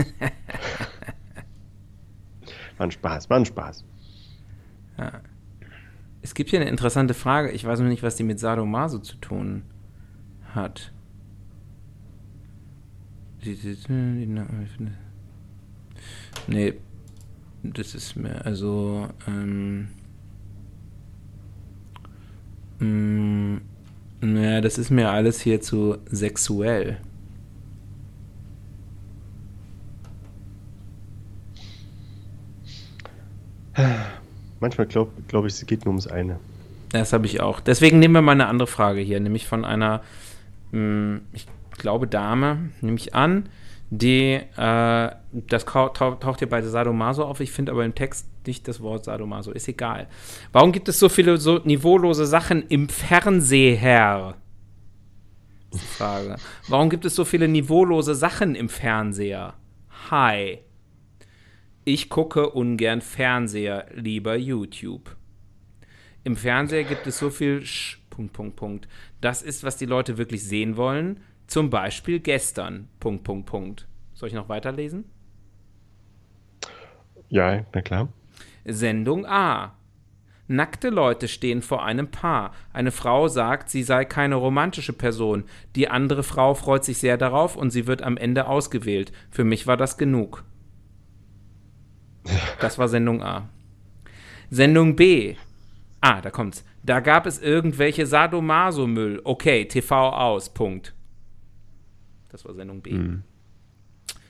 Speaker 2: war ein Spaß, war ein Spaß.
Speaker 1: Ja. Es gibt hier eine interessante Frage. Ich weiß noch nicht, was die mit Sadomaso zu tun hat. Nee, das ist mir, also, ähm, mh, naja, das ist mir alles hier zu sexuell.
Speaker 2: Manchmal glaube glaub ich, es geht nur ums eine.
Speaker 1: Das habe ich auch. Deswegen nehmen wir mal eine andere Frage hier, nämlich von einer, hm, ich glaube, Dame, nehme ich an, die, äh, das taucht hier bei Sadomaso auf, ich finde aber im Text nicht das Wort Sadomaso, ist egal. Warum gibt es so viele so niveaulose Sachen im Fernseher? Frage. Warum gibt es so viele niveaulose Sachen im Fernseher? Hi. Ich gucke ungern Fernseher, lieber YouTube. Im Fernseher gibt es so viel Sch Punkt, Punkt, Punkt. Das ist, was die Leute wirklich sehen wollen. Zum Beispiel gestern. Punkt, Punkt, Punkt. Soll ich noch weiterlesen?
Speaker 2: Ja, na klar.
Speaker 1: Sendung A. Nackte Leute stehen vor einem Paar. Eine Frau sagt, sie sei keine romantische Person. Die andere Frau freut sich sehr darauf und sie wird am Ende ausgewählt. Für mich war das genug. Das war Sendung A. Sendung B. Ah, da kommt's. Da gab es irgendwelche Sadomaso-Müll. Okay, TV aus. Punkt. Das war Sendung B. Hm.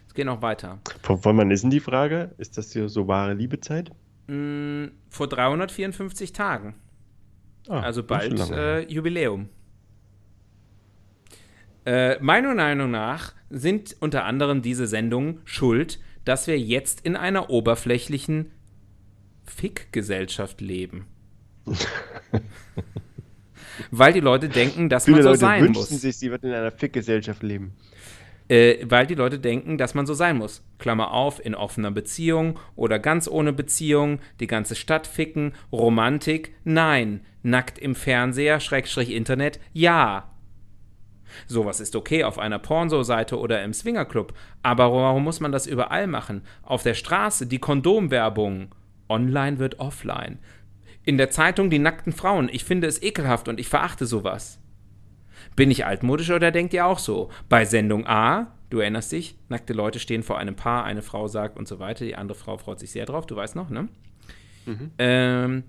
Speaker 1: Es geht noch weiter.
Speaker 2: Von, von wann ist denn die Frage? Ist das hier so wahre Liebezeit?
Speaker 1: Hm, vor 354 Tagen. Ah, also bald äh, Jubiläum. Äh, meiner Meinung nach sind unter anderem diese Sendungen schuld, dass wir jetzt in einer oberflächlichen Fick-Gesellschaft leben. weil die Leute denken, dass Viele man so Leute sein
Speaker 2: wünschen muss. sich, sie wird in einer Fick-Gesellschaft leben.
Speaker 1: Äh, weil die Leute denken, dass man so sein muss. Klammer auf, in offener Beziehung oder ganz ohne Beziehung, die ganze Stadt ficken, Romantik, nein. Nackt im Fernseher, Schrägstrich Internet, ja. Sowas ist okay auf einer Pornso-Seite oder im Swingerclub, aber warum muss man das überall machen? Auf der Straße die Kondomwerbung. Online wird offline. In der Zeitung die nackten Frauen. Ich finde es ekelhaft und ich verachte sowas. Bin ich altmodisch oder denkt ihr auch so? Bei Sendung A, du erinnerst dich, nackte Leute stehen vor einem Paar, eine Frau sagt und so weiter, die andere Frau freut sich sehr drauf, du weißt noch, ne? Mhm. Ähm,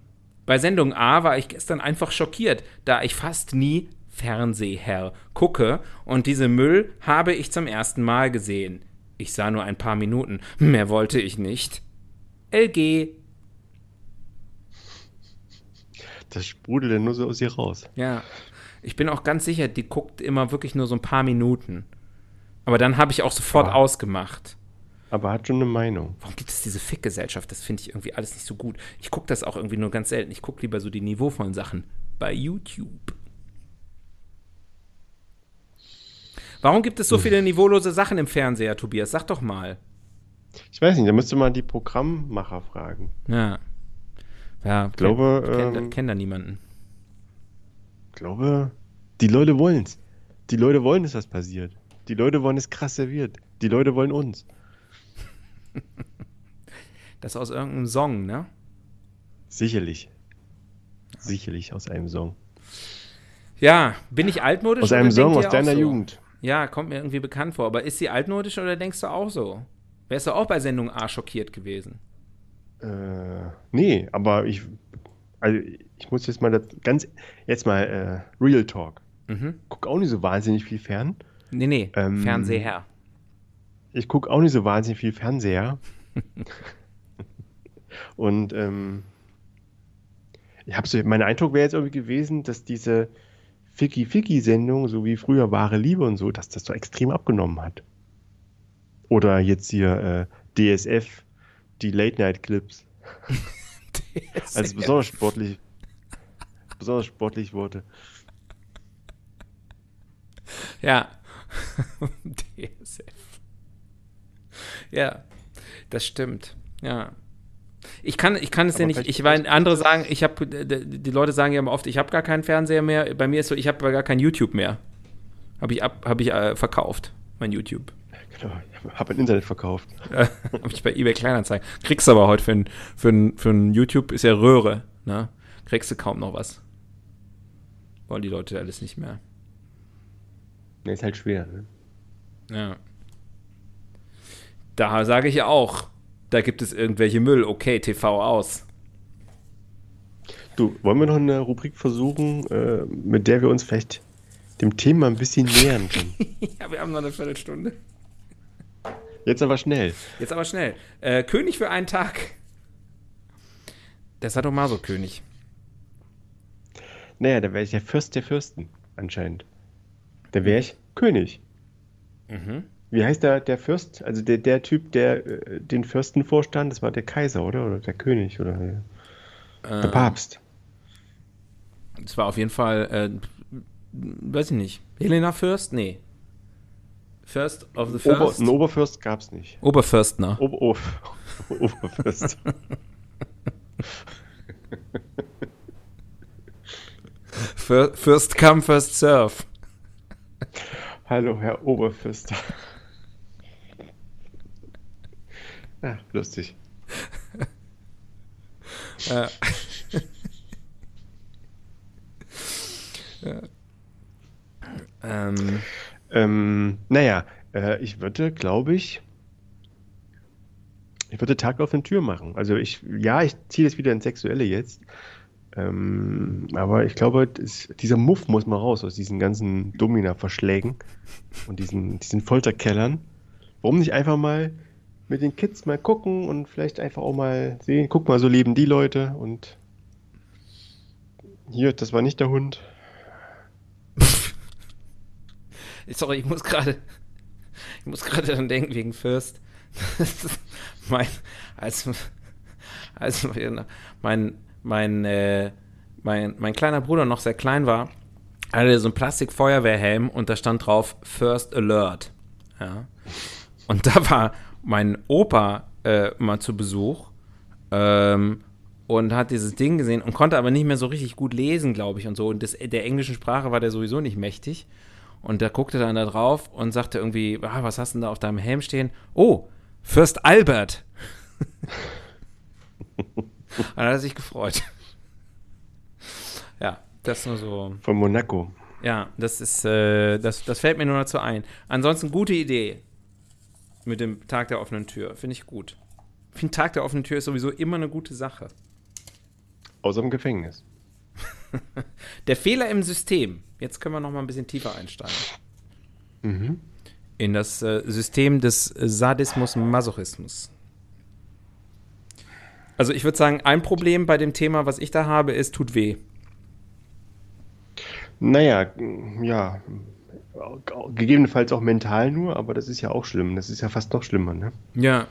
Speaker 1: bei Sendung A war ich gestern einfach schockiert, da ich fast nie Fernseher gucke und diese Müll habe ich zum ersten Mal gesehen. Ich sah nur ein paar Minuten, mehr wollte ich nicht. LG.
Speaker 2: Das sprudelt ja nur so aus ihr raus.
Speaker 1: Ja. Ich bin auch ganz sicher, die guckt immer wirklich nur so ein paar Minuten. Aber dann habe ich auch sofort
Speaker 2: Aber-
Speaker 1: ausgemacht.
Speaker 2: Aber hat schon eine Meinung.
Speaker 1: Warum gibt es diese Fickgesellschaft? Das finde ich irgendwie alles nicht so gut. Ich gucke das auch irgendwie nur ganz selten. Ich gucke lieber so die niveauvollen Sachen bei YouTube. Warum gibt es so viele niveaulose Sachen im Fernseher, Tobias? Sag doch mal.
Speaker 2: Ich weiß nicht, da müsste man die Programmmacher fragen.
Speaker 1: Ja. Ja,
Speaker 2: Ich glaube,
Speaker 1: kenn, kenn,
Speaker 2: ähm,
Speaker 1: kenn da niemanden.
Speaker 2: Ich glaube, die Leute wollen's. Die Leute wollen, dass das passiert. Die Leute wollen es krass serviert. Die Leute wollen uns.
Speaker 1: Das aus irgendeinem Song, ne?
Speaker 2: Sicherlich. Sicherlich aus einem Song.
Speaker 1: Ja, bin ich altmodisch?
Speaker 2: Aus einem Song aus deiner
Speaker 1: so?
Speaker 2: Jugend.
Speaker 1: Ja, kommt mir irgendwie bekannt vor. Aber ist sie altmodisch oder denkst du auch so? Wärst du auch bei Sendung A schockiert gewesen?
Speaker 2: Äh, nee, aber ich, also ich muss jetzt mal das, ganz, jetzt mal äh, Real Talk.
Speaker 1: Mhm.
Speaker 2: Guck auch nicht so wahnsinnig viel fern.
Speaker 1: Nee, nee,
Speaker 2: Ähm,
Speaker 1: Fernseher.
Speaker 2: Ich gucke auch nicht so wahnsinnig viel Fernseher. Und ähm, ich habe so, mein Eindruck wäre jetzt irgendwie gewesen, dass diese Ficky-Ficky-Sendung, so wie früher wahre Liebe und so, dass das so extrem abgenommen hat. Oder jetzt hier äh, DSF, die Late-Night-Clips, als besonders sportlich, besonders sportlich wurde.
Speaker 1: Ja. DSF. Ja, das stimmt. Ja. Ich kann, ich kann es ja
Speaker 2: Aber
Speaker 1: nicht,
Speaker 2: vielleicht-
Speaker 1: ich meine, andere sagen, ich habe, die Leute sagen ja immer oft, ich habe gar keinen Fernseher mehr. Bei mir ist so, ich habe gar kein YouTube mehr. Habe ich, ab, hab ich äh, verkauft, mein YouTube.
Speaker 2: Genau, ich habe ein Internet verkauft.
Speaker 1: Habe ich bei eBay Kleinanzeigen. Kriegst du aber heute für ein, für ein, für ein YouTube, ist ja Röhre, ne? Kriegst du kaum noch was. Wollen die Leute alles nicht mehr.
Speaker 2: Ne, ist halt schwer. Ne?
Speaker 1: Ja. Da sage ich auch, da gibt es irgendwelche Müll. Okay, TV aus.
Speaker 2: Du, wollen wir noch eine Rubrik versuchen, äh, mit der wir uns vielleicht dem Thema ein bisschen nähern können?
Speaker 1: ja, wir haben noch eine Viertelstunde.
Speaker 2: Jetzt aber schnell.
Speaker 1: Jetzt aber schnell. Äh, König für einen Tag. Der Sadomaso-König.
Speaker 2: Naja, da wäre ich der Fürst der Fürsten, anscheinend. Da wäre ich König.
Speaker 1: Mhm.
Speaker 2: Wie heißt der, der Fürst? Also der, der Typ, der äh, den Fürsten vorstand, das war der Kaiser, oder? Oder der König, oder der, der Papst.
Speaker 1: Es war auf jeden Fall, äh, weiß ich nicht. Helena Fürst? Nee. First of the
Speaker 2: Ober,
Speaker 1: First?
Speaker 2: einen Oberfürst gab es nicht.
Speaker 1: Oberfürstner.
Speaker 2: Ober, Ober, Oberfürst.
Speaker 1: Fir- First come, first serve.
Speaker 2: Hallo, Herr Oberfürster. Ja, lustig.
Speaker 1: Ja. ja. Ähm,
Speaker 2: Ähm, naja, äh, ich würde, glaube ich, ich würde Tag auf den Tür machen. Also ich, ja, ich ziehe das wieder ins Sexuelle jetzt. Ähm, aber ich glaube, das, dieser Muff muss mal raus aus diesen ganzen Domina-Verschlägen und diesen, diesen Folterkellern. Warum nicht einfach mal mit den Kids mal gucken und vielleicht einfach auch mal sehen, guck mal, so leben die Leute und hier, das war nicht der Hund.
Speaker 1: Sorry, ich muss gerade, ich muss gerade daran denken wegen ist mein, als, als mein, mein, äh, mein, mein kleiner Bruder noch sehr klein war, hatte so einen Plastikfeuerwehrhelm und da stand drauf First Alert. Ja. Und da war mein Opa äh, mal zu Besuch ähm, und hat dieses Ding gesehen und konnte aber nicht mehr so richtig gut lesen, glaube ich, und so. Und das, der englischen Sprache war der sowieso nicht mächtig. Und der guckte dann da drauf und sagte irgendwie, ah, was hast du denn da auf deinem Helm stehen? Oh, Fürst Albert. und dann hat er sich gefreut. ja, das nur so.
Speaker 2: Von Monaco.
Speaker 1: Ja, das ist, äh, das, das fällt mir nur dazu ein. Ansonsten gute Idee mit dem Tag der offenen Tür. Finde ich gut. Ich finde, Tag der offenen Tür ist sowieso immer eine gute Sache.
Speaker 2: Außer im Gefängnis.
Speaker 1: Der Fehler im System. Jetzt können wir noch mal ein bisschen tiefer einsteigen.
Speaker 2: Mhm.
Speaker 1: In das äh, System des Sadismus-Masochismus. Also ich würde sagen, ein Problem bei dem Thema, was ich da habe, ist, tut weh.
Speaker 2: Naja, ja, gegebenenfalls auch mental nur, aber das ist ja auch schlimm. Das ist ja fast noch schlimmer, ne?
Speaker 1: Ja.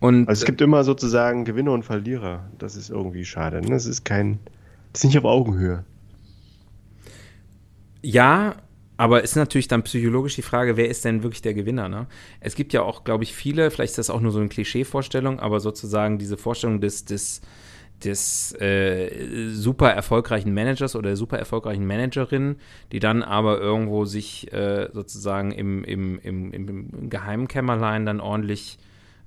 Speaker 2: Und also es gibt immer sozusagen Gewinner und Verlierer. Das ist irgendwie schade. Ne? Das ist kein, das ist nicht auf Augenhöhe.
Speaker 1: Ja, aber ist natürlich dann psychologisch die Frage, wer ist denn wirklich der Gewinner? Ne? Es gibt ja auch, glaube ich, viele, vielleicht ist das auch nur so eine Klischee-Vorstellung, aber sozusagen diese Vorstellung des, des, des äh, super erfolgreichen Managers oder der super erfolgreichen Managerin, die dann aber irgendwo sich äh, sozusagen im, im, im, im geheimen Kämmerlein dann ordentlich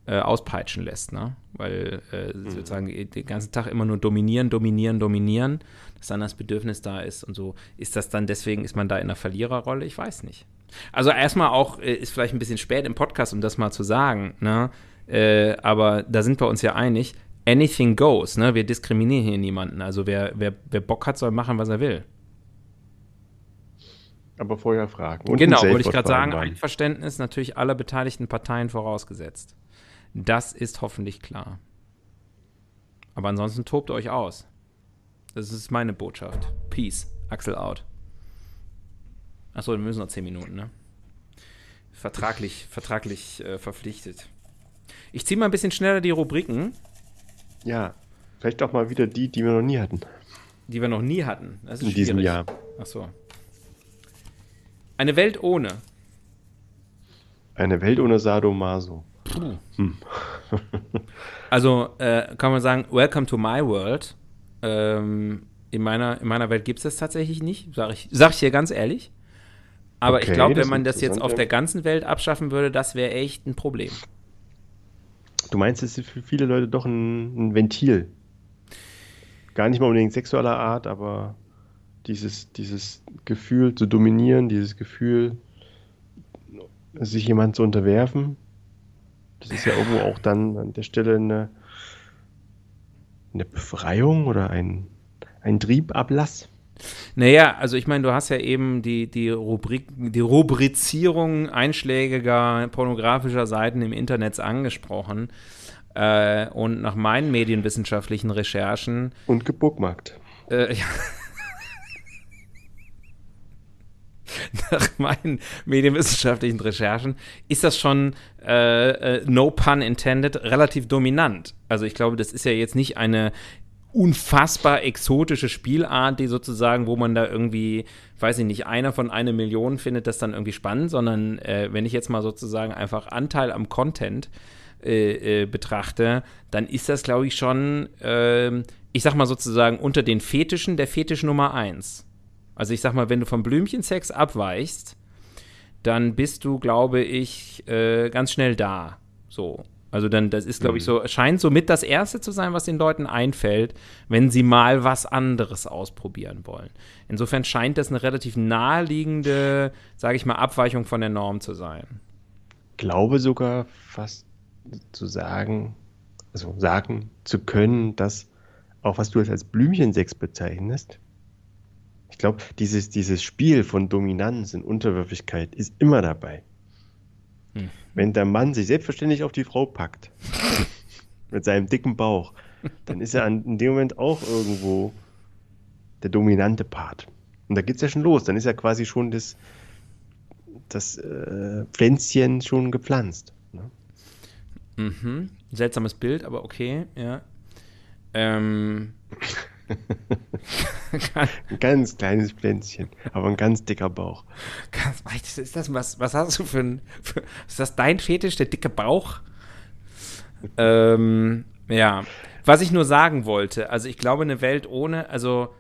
Speaker 1: äh, auspeitschen lässt, ne? Weil äh, mhm. sozusagen den ganzen Tag immer nur dominieren, dominieren, dominieren, dass dann das Bedürfnis da ist und so. Ist das dann deswegen, ist man da in einer Verliererrolle? Ich weiß nicht. Also erstmal auch, äh, ist vielleicht ein bisschen spät im Podcast, um das mal zu sagen, ne? Äh, aber da sind wir uns ja einig, anything goes, ne? Wir diskriminieren hier niemanden. Also wer, wer, wer Bock hat, soll machen, was er will.
Speaker 2: Aber vorher fragen.
Speaker 1: Und genau, wollte ich gerade sagen, Einverständnis natürlich aller beteiligten Parteien vorausgesetzt. Das ist hoffentlich klar. Aber ansonsten tobt euch aus. Das ist meine Botschaft. Peace. Axel out. Achso, wir müssen noch 10 Minuten, ne? Vertraglich, vertraglich äh, verpflichtet. Ich ziehe mal ein bisschen schneller die Rubriken.
Speaker 2: Ja, vielleicht auch mal wieder die, die wir noch nie hatten.
Speaker 1: Die wir noch nie hatten.
Speaker 2: Das ist In schwierig. diesem Jahr.
Speaker 1: Achso. Eine Welt ohne.
Speaker 2: Eine Welt ohne Sadomaso. Hm.
Speaker 1: also äh, kann man sagen, Welcome to my world. Ähm, in, meiner, in meiner Welt gibt es das tatsächlich nicht, sage ich, sag ich hier ganz ehrlich. Aber okay, ich glaube, wenn man das jetzt auf der ganzen Welt abschaffen würde, das wäre echt ein Problem.
Speaker 2: Du meinst, es ist für viele Leute doch ein, ein Ventil. Gar nicht mal unbedingt sexueller Art, aber dieses, dieses Gefühl zu dominieren, dieses Gefühl, sich jemand zu unterwerfen, das ist ja irgendwo auch dann an der Stelle eine, eine Befreiung oder ein, ein Triebablass.
Speaker 1: Naja, also ich meine, du hast ja eben die, die, Rubrik, die Rubrizierung einschlägiger pornografischer Seiten im Internet angesprochen. Äh, und nach meinen medienwissenschaftlichen Recherchen.
Speaker 2: Und gebookmarkt. Äh, ja.
Speaker 1: nach meinen medienwissenschaftlichen Recherchen ist das schon, äh, äh, no pun intended, relativ dominant. Also ich glaube, das ist ja jetzt nicht eine unfassbar exotische Spielart, die sozusagen, wo man da irgendwie, weiß ich nicht, einer von einer Million findet das dann irgendwie spannend, sondern äh, wenn ich jetzt mal sozusagen einfach Anteil am Content äh, äh, betrachte, dann ist das, glaube ich, schon, ähm, ich sag mal sozusagen unter den Fetischen der Fetisch Nummer eins. Also ich sag mal, wenn du vom Blümchensex abweichst, dann bist du, glaube ich, äh, ganz schnell da. So. Also dann, das ist, glaube ich, mhm. so, scheint so mit das Erste zu sein, was den Leuten einfällt, wenn sie mal was anderes ausprobieren wollen. Insofern scheint das eine relativ naheliegende, sage ich mal, Abweichung von der Norm zu sein.
Speaker 2: Glaube sogar fast zu sagen, also sagen zu können, dass auch was du als Blümchensex bezeichnest, ich glaube, dieses, dieses Spiel von Dominanz und Unterwürfigkeit ist immer dabei. Hm. Wenn der Mann sich selbstverständlich auf die Frau packt, mit seinem dicken Bauch, dann ist er an, in dem Moment auch irgendwo der dominante Part. Und da geht es ja schon los. Dann ist ja quasi schon das, das äh, Pflänzchen schon gepflanzt. Ne?
Speaker 1: Mhm. Seltsames Bild, aber okay, ja. Ähm,
Speaker 2: ein ganz kleines Pflänzchen, aber ein ganz dicker Bauch.
Speaker 1: Ist das was, was hast du für ein, für, ist das dein Fetisch, der dicke Bauch? ähm, ja, was ich nur sagen wollte, also ich glaube, eine Welt ohne, also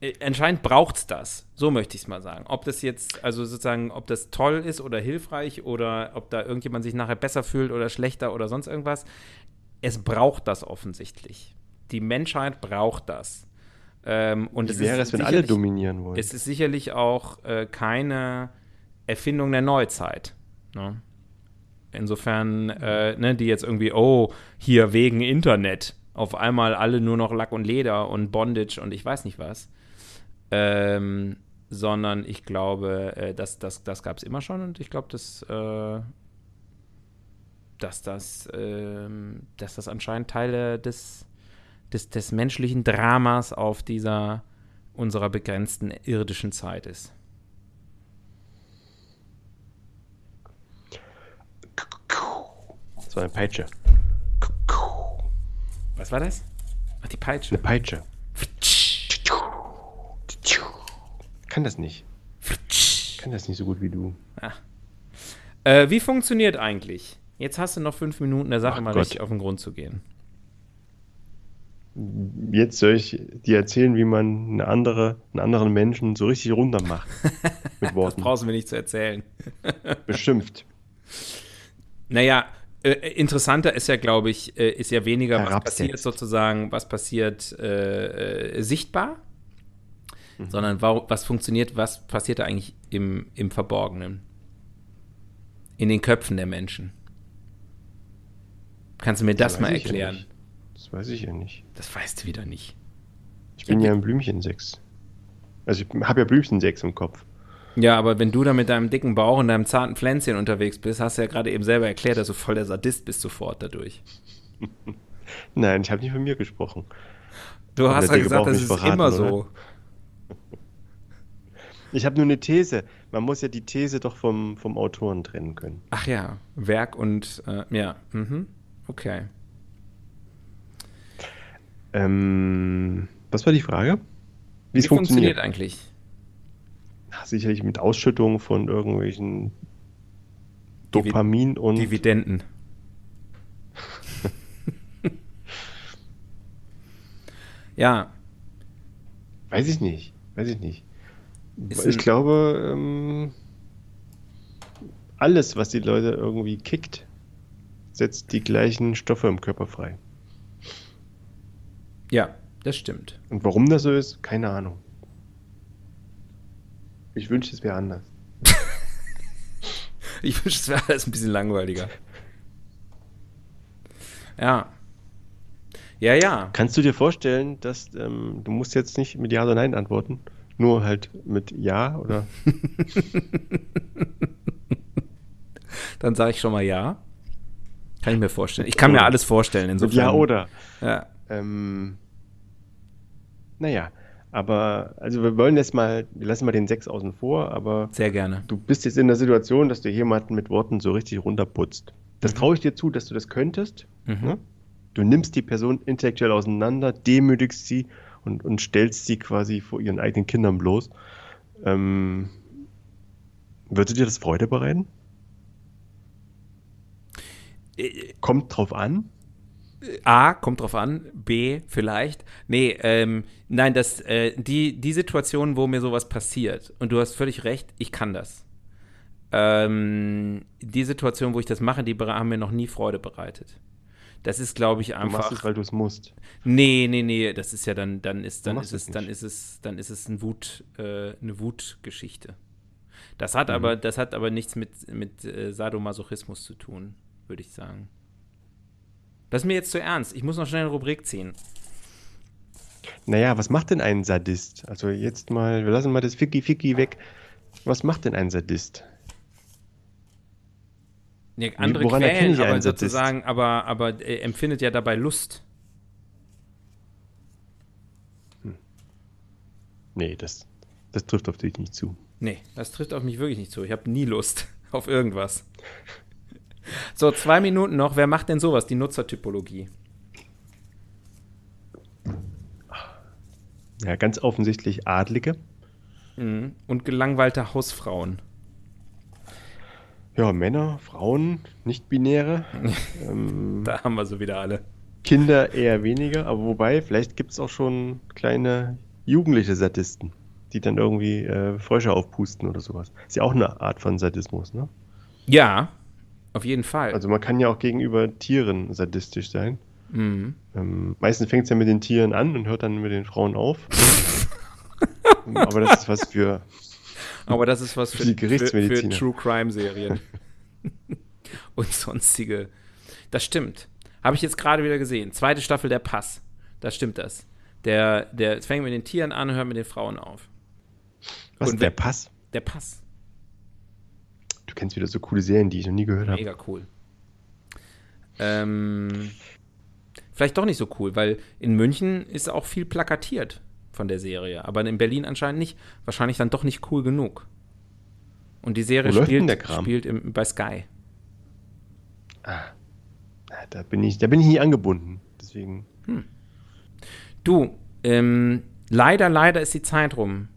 Speaker 1: äh, anscheinend braucht es das. So möchte ich es mal sagen. Ob das jetzt, also sozusagen, ob das toll ist oder hilfreich oder ob da irgendjemand sich nachher besser fühlt oder schlechter oder sonst irgendwas. Es braucht das offensichtlich die Menschheit braucht das. Ähm, und
Speaker 2: Wie es wäre es, wenn alle dominieren wollen?
Speaker 1: Es ist sicherlich auch äh, keine Erfindung der Neuzeit. Ne? Insofern, äh, ne, die jetzt irgendwie, oh, hier wegen Internet, auf einmal alle nur noch Lack und Leder und Bondage und ich weiß nicht was. Ähm, sondern ich glaube, äh, das, das, das gab es immer schon und ich glaube, dass, äh, dass, das, ähm, dass das anscheinend Teile des des, des menschlichen Dramas auf dieser, unserer begrenzten irdischen Zeit ist.
Speaker 2: Das war eine Peitsche.
Speaker 1: Was war das? Ach, die Peitsche.
Speaker 2: Eine Peitsche. Kann das nicht. Kann das nicht so gut wie du.
Speaker 1: Äh, wie funktioniert eigentlich? Jetzt hast du noch fünf Minuten, der Sache
Speaker 2: Ach
Speaker 1: mal
Speaker 2: Gott.
Speaker 1: richtig auf den Grund zu gehen.
Speaker 2: Jetzt soll ich dir erzählen, wie man eine andere, einen anderen Menschen so richtig runter macht. Mit
Speaker 1: Das
Speaker 2: Worten.
Speaker 1: brauchst du mir nicht zu erzählen.
Speaker 2: Beschimpft.
Speaker 1: Naja, äh, interessanter ist ja, glaube ich, äh, ist ja weniger, was passiert sozusagen, was passiert äh, äh, sichtbar,
Speaker 2: Mhm.
Speaker 1: sondern wa- was funktioniert, was passiert da eigentlich im, im Verborgenen. In den Köpfen der Menschen. Kannst du mir das,
Speaker 2: weiß
Speaker 1: mal erklären?
Speaker 2: Das weiß ich ja nicht.
Speaker 1: das weißt du wieder nicht.
Speaker 2: Ich bin ja ein Blümchensex. Also ich habe ja Blümchensex im Kopf.
Speaker 1: Ja, aber wenn du da mit deinem dicken Bauch und deinem zarten Pflänzchen unterwegs bist, hast du ja gerade eben selber erklärt, dass du voll der Sadist bist sofort dadurch.
Speaker 2: Nein, ich habe nicht von mir gesprochen.
Speaker 1: Du
Speaker 2: Aber
Speaker 1: hast ja gesagt, das ist
Speaker 2: verraten,
Speaker 1: immer
Speaker 2: oder?
Speaker 1: so.
Speaker 2: Ich habe nur eine These. Man muss ja die These doch vom, vom Autoren trennen können.
Speaker 1: Ach ja, Werk und äh, ja, mhm. okay.
Speaker 2: Ähm, was war die Frage? Wie es
Speaker 1: funktioniert
Speaker 2: funktioniert?
Speaker 1: eigentlich?
Speaker 2: Ach, sicherlich mit Ausschüttung von irgendwelchen
Speaker 1: Divi-
Speaker 2: Dopamin und
Speaker 1: Dividenden. ja,
Speaker 2: weiß ich nicht. Weiß ich nicht.
Speaker 1: Ist
Speaker 2: ich glaube, ähm, alles, was die Leute irgendwie kickt, setzt die gleichen Stoffe im Körper frei.
Speaker 1: Ja, das stimmt.
Speaker 2: Und warum das so ist, keine Ahnung. Ich wünschte, es wäre anders.
Speaker 1: Ich wünsche, es wäre alles ein bisschen langweiliger. Ja. Ja, ja.
Speaker 2: Kannst du dir vorstellen, dass ähm, du musst jetzt nicht mit Ja oder Nein antworten, nur halt mit Ja oder
Speaker 1: Dann sage ich schon mal ja. Kann ich mir vorstellen. Ich kann mir alles vorstellen.
Speaker 2: mit
Speaker 1: Insofern.
Speaker 2: Ja oder?
Speaker 1: Ja.
Speaker 2: Ähm, naja, aber also wir wollen jetzt mal, wir lassen mal den Sex außen vor, aber
Speaker 1: Sehr gerne.
Speaker 2: du bist jetzt in der Situation, dass du jemanden mit Worten so richtig runterputzt. Das traue ich dir zu, dass du das könntest.
Speaker 1: Mhm.
Speaker 2: Ne? Du nimmst die Person intellektuell auseinander, demütigst sie und, und stellst sie quasi vor ihren eigenen Kindern bloß. Ähm, würde dir das Freude bereiten?
Speaker 1: Äh,
Speaker 2: Kommt drauf an.
Speaker 1: A, kommt drauf an. B, vielleicht. Nee, ähm, nein, das, äh, die, die Situation, wo mir sowas passiert, und du hast völlig recht, ich kann das. Ähm, die Situation, wo ich das mache, die haben mir noch nie Freude bereitet. Das ist, glaube ich,
Speaker 2: Du machst
Speaker 1: einfach.
Speaker 2: es, weil du es musst.
Speaker 1: Nee, nee, nee, das ist ja dann, dann ist, dann ist es, dann ist es, dann ist es ein Wut, äh, eine Wutgeschichte. Das hat
Speaker 2: Mhm.
Speaker 1: aber, das hat aber nichts mit, mit äh, Sadomasochismus zu tun, würde ich sagen. Das ist mir jetzt zu ernst. Ich muss noch schnell eine Rubrik ziehen.
Speaker 2: Naja, was macht denn ein Sadist? Also jetzt mal, wir lassen mal das Ficky-Ficky weg. Was macht denn ein Sadist?
Speaker 1: Nee, andere
Speaker 2: woran erkenne
Speaker 1: quälen,
Speaker 2: ich
Speaker 1: aber
Speaker 2: einen Sadist?
Speaker 1: sozusagen, aber, aber äh, empfindet ja dabei Lust.
Speaker 2: Nee, das, das trifft auf dich nicht zu.
Speaker 1: Nee, das trifft auf mich wirklich nicht zu. Ich habe nie Lust auf irgendwas. So, zwei Minuten noch. Wer macht denn sowas? Die Nutzertypologie.
Speaker 2: Ja, ganz offensichtlich Adlige.
Speaker 1: Mhm. Und gelangweilte Hausfrauen.
Speaker 2: Ja, Männer, Frauen, Nicht-Binäre. ähm,
Speaker 1: Da haben wir so wieder alle.
Speaker 2: Kinder eher weniger, aber wobei, vielleicht gibt es auch schon kleine jugendliche Sadisten, die dann irgendwie äh, Frösche aufpusten oder sowas. Ist ja auch eine Art von Sadismus, ne?
Speaker 1: Ja, auf jeden Fall.
Speaker 2: Also man kann ja auch gegenüber Tieren sadistisch sein.
Speaker 1: mhm.
Speaker 2: Ähm, meistens fängt es ja mit den Tieren an und hört dann mit den Frauen auf. Aber das ist was für.
Speaker 1: Aber das ist was für,
Speaker 2: Die
Speaker 1: für, für
Speaker 2: Gerichtsmediziner.
Speaker 1: True Crime Serien. Und sonstige. Das stimmt. Habe ich jetzt gerade wieder gesehen. Zweite Staffel der Pass. Da stimmt das. Der, der es fängt mit den Tieren an und hört mit den Frauen auf.
Speaker 2: Was
Speaker 1: Und
Speaker 2: ist der Pass?
Speaker 1: Der Pass.
Speaker 2: Du kennst wieder so coole Serien, die ich noch nie gehört habe.
Speaker 1: Mega cool. Ähm, vielleicht doch nicht so cool, weil in München ist auch viel plakatiert. von der Serie. Aber in Berlin anscheinend nicht. Wahrscheinlich dann doch nicht cool genug. Und die Serie spielt, spielt im, bei Sky.
Speaker 2: Ah. Da bin ich, da bin ich nie angebunden. Deswegen. Hm.
Speaker 1: Du, ähm, leider, leider ist die Zeit rum.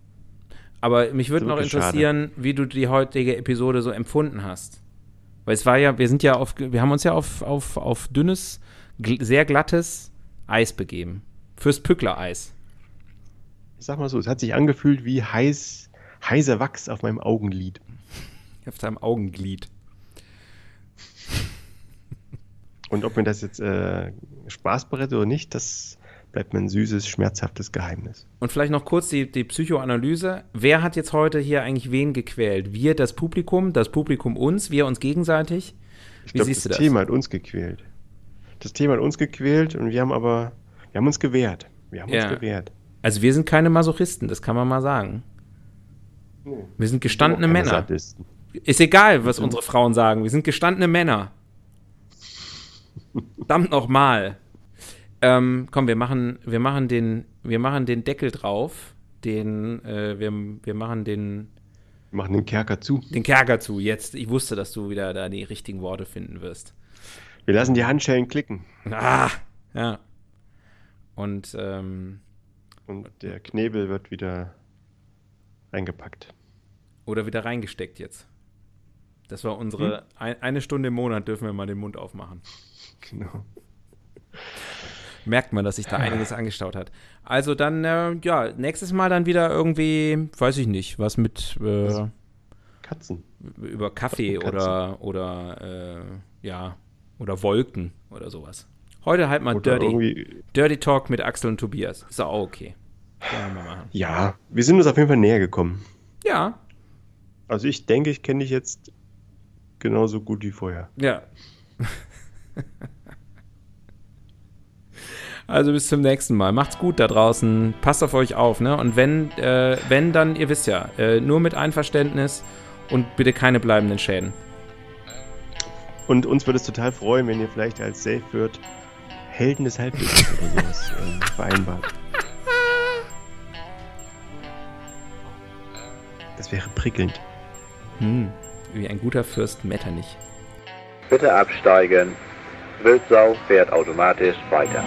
Speaker 1: Aber mich würde noch interessieren, schade. wie du die heutige Episode so empfunden hast. Weil es war ja, wir sind ja auf, wir haben uns ja auf, auf, auf dünnes, sehr glattes Eis begeben. Fürs Pückler-Eis.
Speaker 2: Ich sag mal so, es hat sich angefühlt wie heiß, heißer Wachs auf meinem Augenlid.
Speaker 1: Auf deinem Augenglied.
Speaker 2: Und ob mir das jetzt äh, Spaß bereitet oder nicht, das bleibt mir ein süßes, schmerzhaftes Geheimnis.
Speaker 1: Und vielleicht noch kurz die, die Psychoanalyse. Wer hat jetzt heute hier eigentlich wen gequält? Wir, das Publikum, das Publikum uns, wir uns gegenseitig?
Speaker 2: Ich glaube, das, das Thema hat uns gequält. Das Thema hat uns gequält und wir haben aber, wir haben uns gewehrt. Wir haben ja. uns gewehrt.
Speaker 1: Also wir sind keine Masochisten, das kann man mal sagen. Nee. Wir sind gestandene Männer. Sadisten. Ist egal, was unsere Frauen sagen. Wir sind gestandene Männer. Verdammt nochmal. Ähm, komm, wir machen, wir machen den, wir machen den Deckel drauf. Den, äh, wir, wir machen den.
Speaker 2: Wir machen den Kerker zu.
Speaker 1: Den Kerker zu. Jetzt, ich wusste, dass du wieder da die richtigen Worte finden wirst.
Speaker 2: Wir lassen die Handschellen klicken.
Speaker 1: Ah, ja. Und, ähm,
Speaker 2: Und der Knebel wird wieder eingepackt.
Speaker 1: Oder wieder reingesteckt jetzt. Das war unsere, hm? ein, eine Stunde im Monat dürfen wir mal den Mund aufmachen. Genau. Merkt man, dass sich da einiges angestaut hat. Also dann, äh, ja, nächstes Mal dann wieder irgendwie, weiß ich nicht, was mit äh,
Speaker 2: Katzen.
Speaker 1: Über Kaffee Katzen. oder, oder äh, ja, oder Wolken oder sowas. Heute halt mal Dirty, Dirty Talk mit Axel und Tobias. Ist auch okay.
Speaker 2: Wir ja, wir sind uns auf jeden Fall näher gekommen.
Speaker 1: Ja.
Speaker 2: Also ich denke, ich kenne dich jetzt genauso gut wie vorher.
Speaker 1: Ja. Also bis zum nächsten Mal. Macht's gut da draußen. Passt auf euch auf, ne? Und wenn, äh, wenn dann, ihr wisst ja, äh, nur mit Einverständnis und bitte keine bleibenden Schäden.
Speaker 2: Und uns würde es total freuen, wenn ihr vielleicht als Safe wird Helden des Halbwissens oder sowas äh, vereinbart. Das wäre prickelnd.
Speaker 1: Hm, wie ein guter Fürst Metternich.
Speaker 3: Bitte absteigen. Wildsau fährt automatisch weiter.